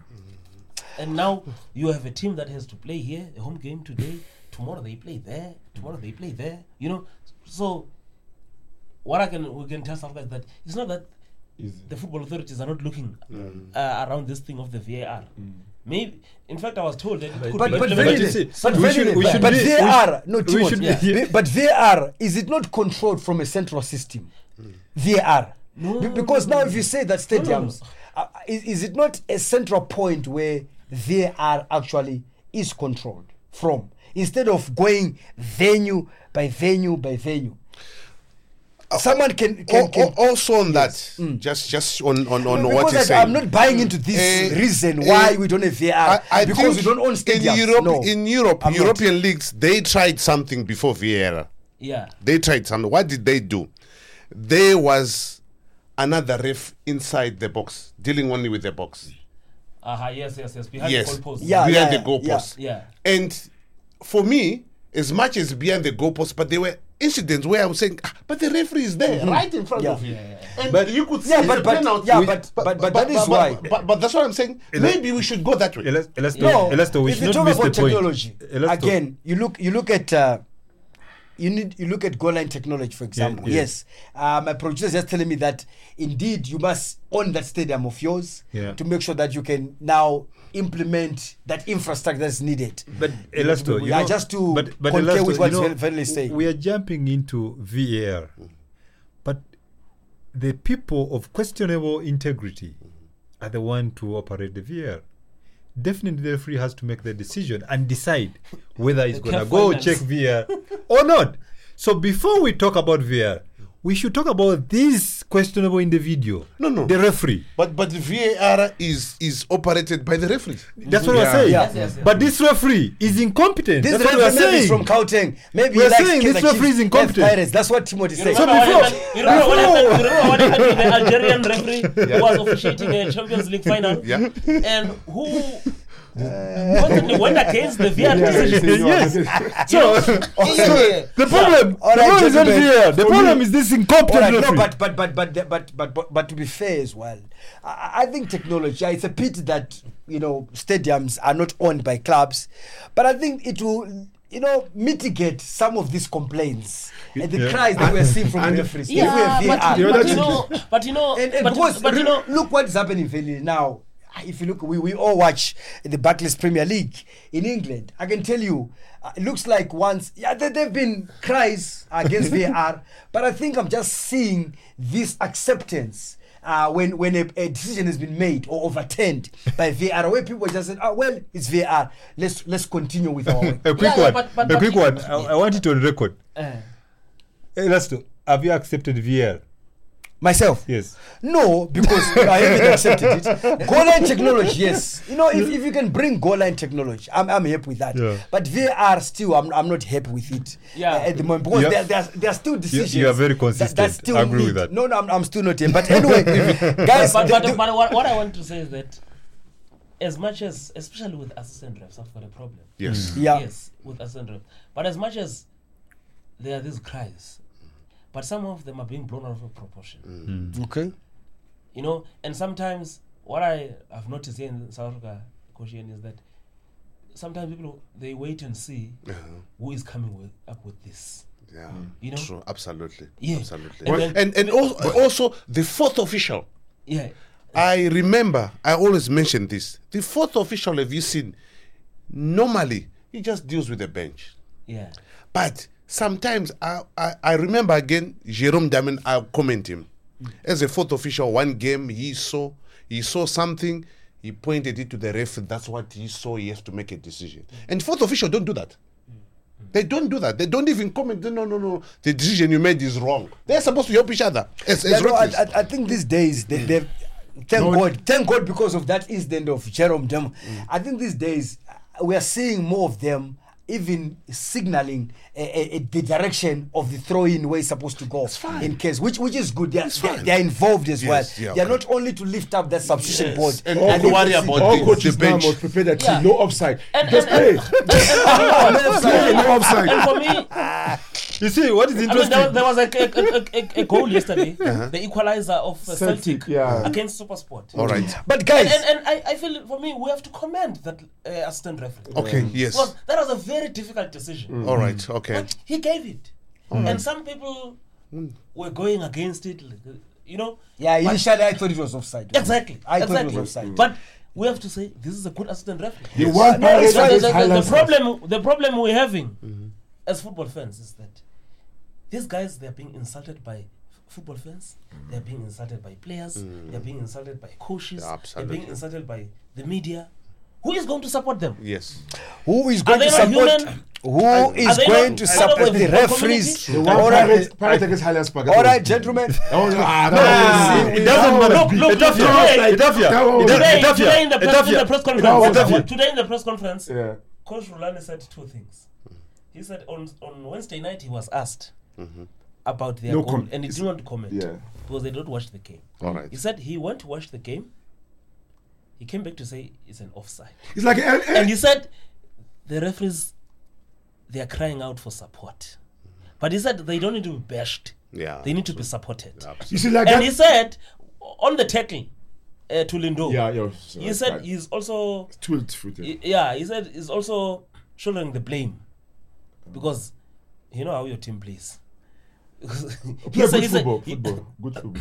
And now you have a team that has to play here, a home game today. Tomorrow they play there. Tomorrow they play there. You know, so what I can we can tell South Africa is that it's not that Is the football authorities are not looking Mm. uh, around this thing of the VAR. Maybe, in fact, I was told that it could But be but but very you see, but we very should- we but, should but be- we VAR no we Timothy, should be- yeah. yeah. V- but VAR is it not controlled from a central system? VAR No, Be- no, because no, now no, if you no. say that No, no, no. stadiums uh, is, is it not a central point where VAR actually is controlled from instead of going venue by venue by venue? Someone can can, Al- can al- also on that, just just on on, on because what he's saying. I'm not buying into this Eh, reason eh, why we don't have VAR I, I because we don't own stadiums. in Europe. no. In Europe, I'm not. European leagues they tried something before VAR. yeah. They tried something. What did they do? There was another ref inside the box, dealing only with the box. Uh-huh, yes, yes, yes. Behind yes, the goalpost. Yeah, behind yeah, the goalpost. yeah. And for me, as much as behind the goalpost, but they were incidents where I was saying, "Ah, but the referee is there, right in front Yeah. of you, Yeah, yeah, and But- you could see Yeah, the but- but- penalty. yeah, but- but- but that is why- But, but that's what I'm saying. Maybe we should go that way. Elas- Elasto, No, Elasto, we if you talk the about point. technology, Elasto, again, you look you look at uh, you need you look at goal line technology, for example. yeah. Yes, uh, my producer is just telling me that indeed you must own that stadium of yours Yeah. to make sure that you can now implement that infrastructure that's needed. But Elasto, you yeah, know, just to but, but concur Elasto, with you what know, Vel- Vel saying. We are jumping into VAR, but the people of questionable integrity are the one to operate the VAR. Definitely, the referee has to make the decision and decide whether he's going to go finance. check VAR or not. So before we talk about VAR, we should talk about this questionable individual. No, no. The referee. But but the VAR is is operated by the referees. That's what we're Yeah. saying. Yes, yes, yes. But this referee is incompetent. This That's what we're saying. from Gauteng. Maybe We're saying this Kaizer referee is incompetent. Pirates. That's what Timothy said. So remember, what before- happened, you, remember what before- happened, you remember what happened to the Algerian referee who was officiating a Champions League final? Yeah. And who constantly went against the uh, VR decision? yes. So, So the problem, the problem is not here. The problem is this All incompetent right, no, but but but but but but but, but to be fair as well, I, I think technology. It's a pity that you know stadiums are not owned by clubs, but I think it will you know mitigate some of these complaints and the Yeah. cries that we're seeing from And- the referees. yeah, if but, but you know, but you know, and, and but, because but you know, look what is happening Veli, now. If you look, we, we all watch the Barclays Premier League in England. I can tell you, uh, it looks like once, yeah, there have been cries against VAR, but I think I'm just seeing this acceptance uh, when when a, a decision has been made or overturned by VAR, where people just said, "Oh well, it's VAR. Let's let's continue with our way." a quick Yeah, yeah, one. but- but- a but quick one. I, I want it on record. uh, Hey, Elasto, have you accepted VAR? Myself, Yes. No, because I haven't accepted it. Goal line technology, yes. You know, if, if you can bring goal line technology, I'm, I'm happy with that. Yeah. But VAR still, I'm, I'm not happy with it Yeah. uh, at the moment because Yeah. there, there, are, there are still decisions. you are very that- that consistent. still I agree with that. No, no, I'm, I'm still not here. But anyway, guys, but, the- but, the- but what, what I want to say is that as much as, especially with assistant refs, I've got a problem. Yes. yeah. Yes, with assistant refs. But as much as there are these cries, but some of them are being blown out of proportion. Mm. Mm. Okay. You know, and sometimes what I have noticed here in South Africa, Coach Ian, is that sometimes people they wait and see uh-huh. who is coming with, up with this. Yeah. Mm. You know? True. Absolutely. Yeah. Absolutely. And And then- and, also, also the fourth official. Yeah, I remember I always mention this. The fourth official have you seen? Normally he just deals with the bench. yeah, But sometimes I, I, I remember again Jerome Damon, I'll comment him. As a fourth official, one game he saw he saw something, he pointed it to the ref, that's what he saw, he has to make a decision. And fourth official don't do that. They don't do that. They don't even comment. No, no, no. The decision you made is wrong. They're supposed to help each other. As, Yeah, no, I. I, I think these days they, they've thank No, God, thank God because of that incident of Jerome Dem. I think these days uh, we are seeing more of them even signaling uh, uh, the direction of the throw-in where it's supposed to go in case, which which is good. They are, they, they are involved as Yes, well. yeah, they are okay. not only to lift up that substitution Yes. board. And I don't worry this is- about All the- coaches the bench. must prepare that Yeah. team. No offside. And- Just play. no offside. And for me, You see, what is I mean, interesting? there, there was a, a, a, a, a goal yesterday, the equalizer of uh, Celtic, Celtic, yeah. against Supersport. All right. But And, guys, and, and I, I feel for me, we have to commend that uh, assistant referee. Okay. Yes. Because that was a very difficult decision. Mm. All right. Okay. But he gave it. And some people mm. were going against it, uh, you know. yeah, initially I thought it was offside. Exactly. I thought it was offside. But we have to say this is a good assistant referee. The one No, parallel it's fine. the, the- the problem the problem we're having mm-hmm. as football fans is that these guys they're being insulted by football fans they're being insulted by players mm. they're being insulted by coaches they're being insulted by the media who is going to support them Yes. Who is going they to support? human? Who Are is going not to support the the referees? The All right, pirate, pirate against highlights. Pack. all right, gentlemen. Oh, no, No, that see, was- it doesn't matter. Look, look, Etafia, today- Etafia, That one was- Etafia, today, today in the press, in the press conference today in the press conference Yeah. coach Rulani said two things he said on on Wednesday night he was asked mm-hmm. about their No goal com- and he didn't want to comment Yeah. because they don't watch the game All right. He said he went to watch the game. He came back to say it's an offside. It's like eh, eh, And he said the referees they are crying out for support. But he said they don't need to be bashed. Yeah. They need to be supported. you see like And that. he said on the tackle uh, to Lindo, yeah, yeah. he said he's also twelve footed. yeah, he said he's also shouldering the blame because you know how your team plays. He said- good he said- football. he- Football. Good football.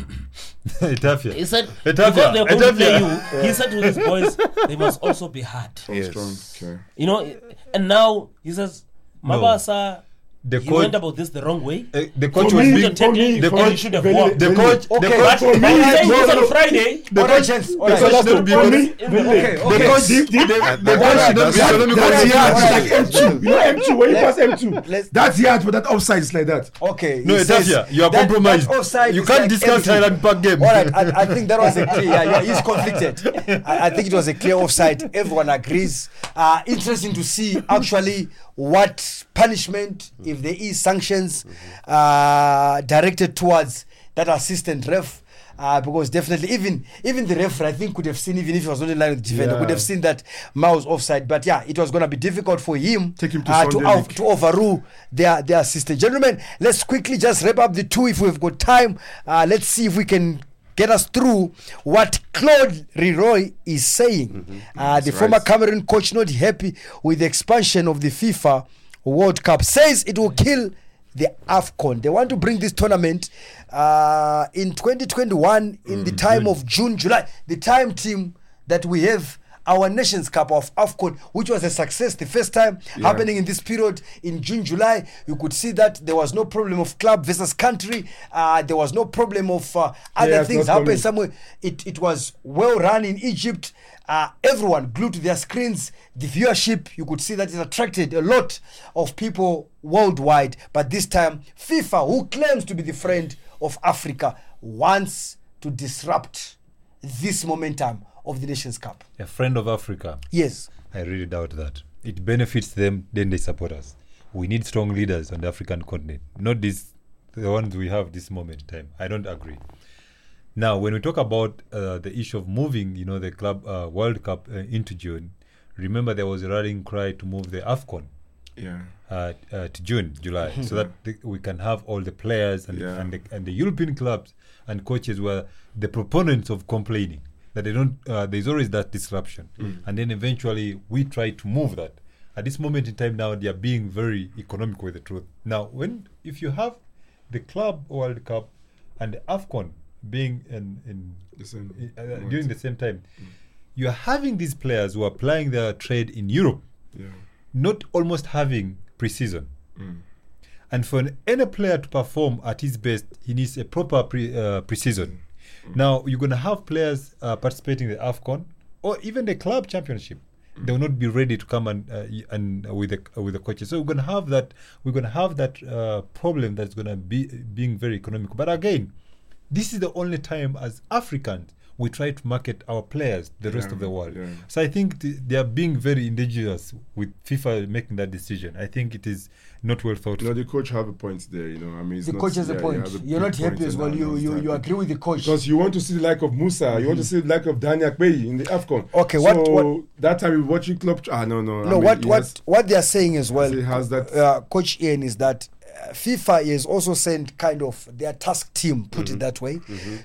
Etafia. He said Etafia, because they're going to play Etafia. you, he said to his boys, they must also be hard. Yes. Strong. Okay. You know, and now he says, Mabasa, The he coach- went about this the wrong way. Uh, the coach For was me, being Took me, the coach- should have very- walked. the very- coach the Okay. coach for me, he's saying no, no, on. Friday. the coach the coach Just should be for me, honest. the Okay, the okay. coach Deep, deep. the, the coach should not be that's- economical That's yard. like M2. You know M2 when you pass M2. Let's- That's yard, but that offside is like that. Okay. No, he says Etafia, you are compromised. offside You can't like discuss everything. Highland Park game. All right, I, I think that was a clear. Yeah, yeah, he's conflicted. I, I think it was a clear offside. Everyone agrees. Uh, interesting to see actually what punishment, if there is sanctions, uh, directed towards that assistant ref. Uh, because definitely, even even the referee, I think, could have seen, even if he was not in line with the defender, Yeah. could have seen that Mao's offside. But yeah, it was going to be difficult for him, Take him to uh, to, out, to overrule their their assistant. Gentlemen, let's quickly just wrap up the two if we've got time. Uh, let's see if we can get us through what Claude Le Roy is saying. Uh, the That's former. Cameroon coach, not happy with the expansion of the FIFA World Cup, says it will kill the AFCON. They want to bring this tournament uh, in 2021 in Mm, the time of June, July. The time team that we have our Nations Cup of AFCON, which was a success the first time happening in this period in June, July. You could see that there was no problem of club versus country. Uh, there was no problem of uh, other Players things happening somewhere. It, it was well run in Egypt. Uh, everyone glued to their screens. The viewership, you could see that it attracted a lot of people worldwide. But this time, FIFA, who claims to be the friend of Africa, wants to disrupt this momentum of the Nations Cup. A friend of Africa. Yes. I really doubt that. It benefits them, then they support us. We need strong leaders on the African continent, not these the ones we have this moment in time. I don't agree. Now, when we talk about uh, the issue of moving, you know, the club uh, World Cup uh, into June, remember there was a rallying cry to move the Afcon Yeah. uh, uh, to June, July, so that the, we can have all the players and, Yeah. and, the, and the European clubs and coaches were the proponents of complaining that they don't. Uh, there's always that disruption, and then eventually we try to move that. At this moment in time now, they are being very economical with the truth. Now, when if you have the Club World Cup and the Afcon being in, in The same uh, during the same time, you are having these players who are plying their trade in Europe Yeah. not almost having preseason. And for an, any player to perform at his best, he needs a proper pre, uh, preseason. Now you're going to have players uh, participating in the Afcon or even the club championship. They will not be ready to come and uh, and uh, with the with the coaches. So we're going to have that. We're going to have that uh, problem that's going to be being very economical. But again, this is the only time as Africans we try to market our players the rest Yeah, of the world. yeah. So I think th- they are being very indigenous with FIFA making that decision. I think it is not well thought. You know, the coach have a point there. You know, I mean, it's The not- coach has a yeah, he point. has a You're not happy point as well. You you, you agree with the coach. Because you want to see the like of Musa, you want to see the like of Daniel Akpeyi in the AFCON. Okay, what- So what- that time we watching club. Ah, no, no. I no, mean, what what has- what they are saying as well, he has that- uh, Coach Ian, is that uh, FIFA is also sent kind of their task team, put Mm-hmm. it that way,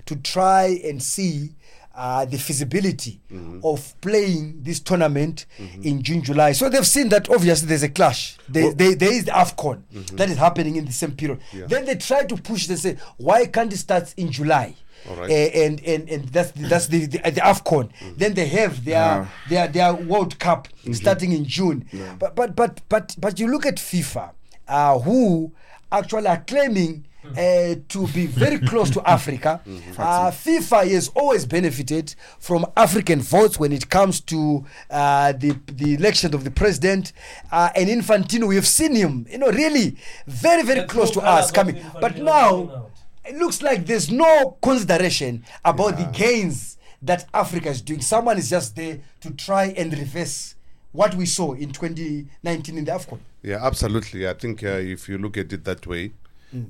to try and see. Uh, the feasibility Mm-hmm. of playing this tournament in June, July. So they've seen that obviously there's a clash. There, there, there is the AFCON Mm-hmm. that is happening in the same period. Then they try to push they say, why can't it start in July? Right. Uh, and, and and that's the, that's the the, the AFCON. Then they have their Yeah. their their World Cup starting in June. But but but but but you look at FIFA, uh, who actually are claiming. Uh, to be very close to Africa, uh, FIFA has always benefited from African votes when it comes to uh, the the election of the president. Uh, and Infantino, we have seen him, you know, really very very The close to us coming. Infantino But now it looks like there's no consideration about the gains that Africa is doing. Someone is just there to try and reverse what we saw in 2019 in the AFCON. Yeah, absolutely. I think uh, if you look at it that way,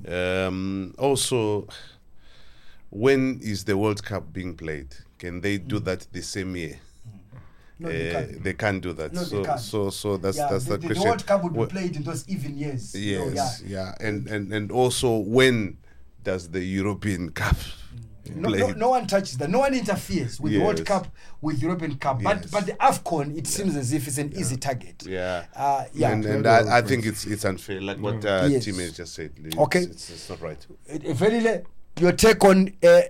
um, also, when is the World Cup being played? Can they do that the same year? No, they Uh, can't. they can't do that. No, they so, can't. so, so that's yeah, that's the, the, the, the question. World Cup would be played in those even years. you know, Yes, yeah, and, and and also when does the European Cup No, no, no one touches that. No one interferes with the World Cup, with European Cup. But Yes. but the AFCON, it seems as if it's an easy target. Yeah, Uh, yeah. and, and I, I think it's it's unfair, like what uh, Yes. Tim has just said. It's, Okay. it's, it's not right. Uh, Velile, your take on uh,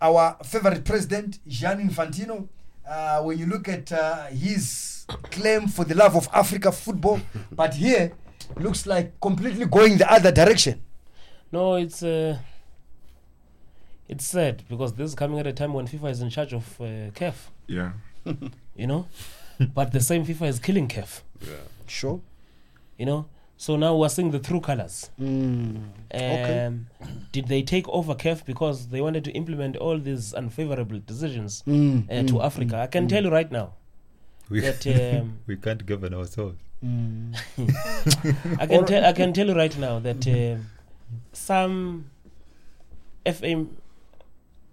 our favorite president, Gianni Infantino, uh, when you look at uh, his claim for the love of Africa football, but here looks like completely going the other direction. No, it's uh, it's sad because this is coming at a time when FIFA is in charge of uh, CAF, Yeah. you know, but the same FIFA is killing CAF, Yeah. Sure. you know. So now we're seeing the true colors. Um, Did they take over CAF because they wanted to implement all these unfavorable decisions Mm, uh, to Africa? I can tell you right now We, that um, we can't govern ourselves. I can tell I can tell you right now that um some FA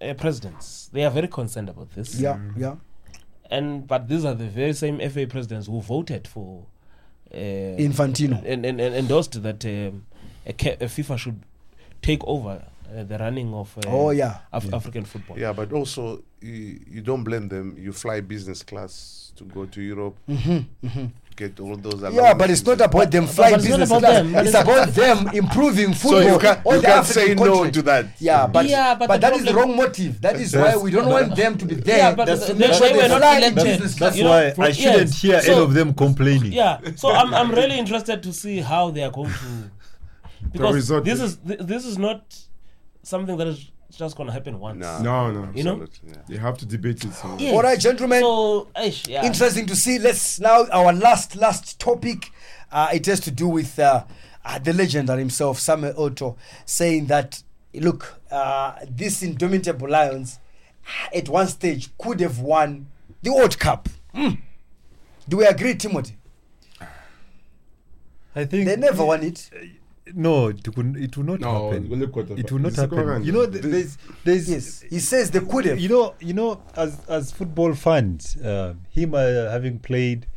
uh, presidents they are very concerned about this. Yeah, yeah. And but these are the very same FA presidents who voted for uh, Infantino. and, and, and endorsed that um, a, a FIFA should take over uh, the running of uh, Oh, yeah. Af- African football. Yeah, but also you, you don't blame them. You fly business class to go to Europe, get all those. Yeah, but it's not about them flying but it's business about class. them, It's it's- about them improving football. So football. you can't, on you the can't African say no continent. to that. Yeah, but Yeah, but, but the that is the wrong motive. That is why we don't want them to be there. Yeah, but That's they- to make they were not fly in elected. business class. That's You know, why from- I shouldn't yes. hear So- any of them complaining. Yeah, so I'm I'm really interested to see how they are going to because this is- is this is not something that is just going to happen once. Nah, No, no. You know? yeah. You have to debate it. So. Yes. All right, gentlemen. So, eish, yeah. Interesting to see. Let's now our last last topic. Uh, it has to do with uh, uh, the legend himself, Samuel Eto'o, saying that look, uh, this indomitable lions at one stage could have won the World Cup. Mm. Do we agree, Timothy? I think They never won it. No, it will, it will not No, happen. only quarter- It will not happen. You know, there's, there's, Yes, he says they could have. you know, you know, as as football fans, uh, him uh, having played,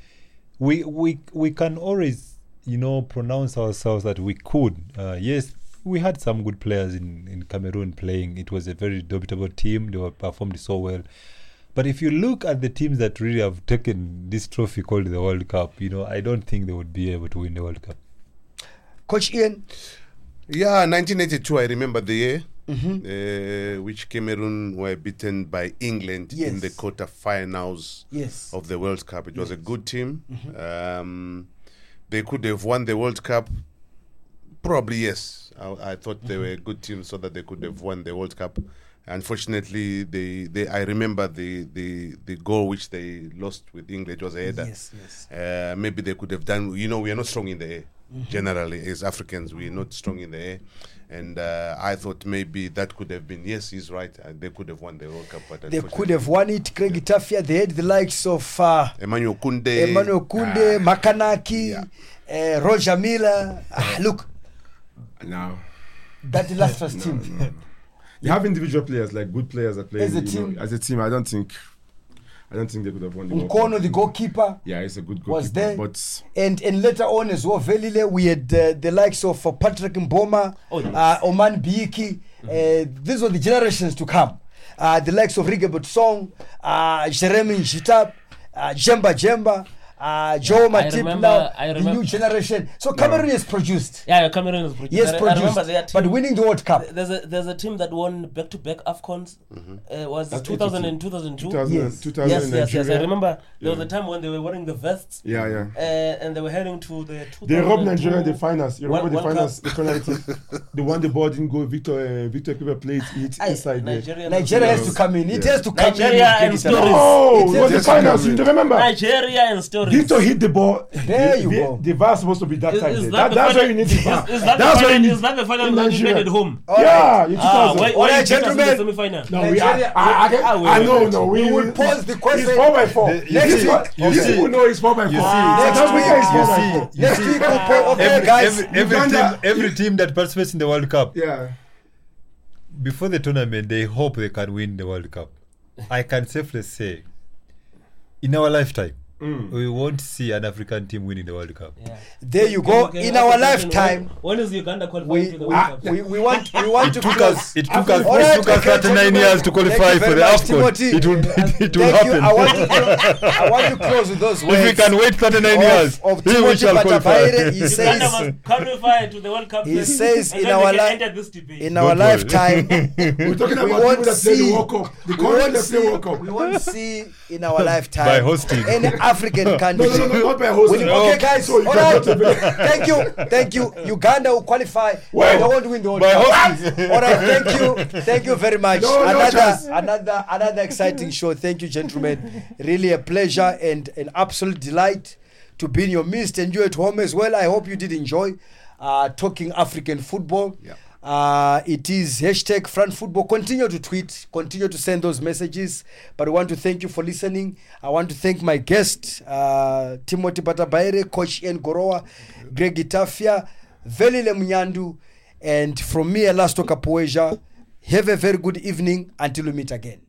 we we we can always, you know, pronounce ourselves that we could. Uh, yes, we had some good players in in Cameroon playing. It was a very debutable team. They were performed so well. But if you look at the teams that really have taken this trophy called the World Cup, you know, I don't think they would be able to win the World Cup. Coach Ian, Yeah, 1982, I remember the year, uh, which Cameroon were beaten by England in the Yes. quarterfinals yes, of the World Cup. It was a good team. Um, they could have won the World Cup. Probably yes. I, I thought they were a good team, so that they could have won the World Cup. Unfortunately, they, they I remember the, the, the goal which they lost with England was a header. yes, yes. Uh, maybe they could have done. You know, we are not strong in the air. Generally, as Africans, we're not strong in the air. And uh, I thought maybe that could have been, yes, he's right. Uh, they could have won the World Cup. But They could unfortunately- have won it. Craig Etafia, they had the likes of uh, Emmanuel Kunde. Emmanuel Kunde, Ah, Makanaky, Yeah. uh, Roger Milla. Ah, look, Now, that illustrious team. you have individual players like good players that play As a you know, team. as a team. I don't think, I don't think they could have won the World Cup. The goalkeeper. Yeah, it's a good goal. was there. but And and later on as well, Velile, we had uh, the likes of uh, Patrick Mboma, Oh, yes. uh, Omam-Biyik. Uh, these were the generations to come. Uh, the likes of Rigobert Song, uh, Geremi Njitap, uh, Djemba-Djemba, uh, Joël Matip now, I the new generation. So Cameroon is produced. Yeah, Cameroon is produced. Yes, I, I remember produced. their But winning the World Cup. There's a there's a team that won back to back Afcons. Uh, was That's 2000 and 2002. 2000, Yes. 2000 Yes, yes, yes. I remember there was a time when they were wearing the vests. Yeah, yeah. Uh, and they were heading to the. They robbed Nigeria in the finals. You World- remember the finals, the penalty, the one the ball didn't go. Victor, uh, Victor Ikpeba played it inside. Nigeria, Nigeria has to come in. It has to come in. Nigeria in. and with stories. Craig Oh, It it was has the finals. You remember? Nigeria and stories. Victor hit the ball. There you the, go. The VAR supposed to be that Is, time. is there. that That, the that's final, why you need the is, VAR. is that that's the why you final? need Is that the final in when you played Nigeria. at home? All yeah, right. in Ah, 2000. why, All why right, you beat us in gentlemen. the semi-final? No, we Nigeria- are, I, I, Ah, I, wait, I wait, know, wait. no. We, We will we- pause the question. It's 4 by 4. The- you Next see- week, you you see- people know it's 4 by 4. you see- Next South week, Africa is you 4 by see- 4. Next week, we'll put, okay, every, guys. every, every Uganda- team, every team that participates in the World Cup Yeah. before the tournament, they hope they can win the World Cup. I can safely say, in our lifetime, Mm. we won't see an African team winning the World Cup. Yeah. There you go. can In you our ask the question, lifetime, When, when is Uganda qualifying we to the we, World Cup? we, we want we want It to took us. It took us. All it took us 39 years to qualify for the much, AFCON. Timothy. It will. It will Thank you. happen. I want to close, I want to close with those words. if we can wait 39 years, of, of we Timothy shall qualify. He Uganda says must qualify to the World Cup. He says in our we can li- enter this debate. in our lifetime We're talking about won't people that play see the World Cup. The we country won't see World we won't see in our lifetime By hosting. any African country. no, no, no, not by Will you-. Okay, guys. So you all right. Thank you. Thank you. Uganda will qualify. Well, they won't win the World Cup. All right. Thank you. Thank you very much. No, no another, another, another exciting show. Thank you, gentlemen. Really a pleasure and an absolute delight to be in your midst and you at home as well. I hope you did enjoy uh, talking African football. Yeah. Uh, it is hashtag front football. Continue to tweet, continue to send those messages. But I want to thank you for listening. I want to thank my guest, uh, Timothy Batabaire, Coach Ian Goroa, Greg Itafia, Velile Munyandu, and from me, Elasto Capoeja. Have a very good evening until we meet again.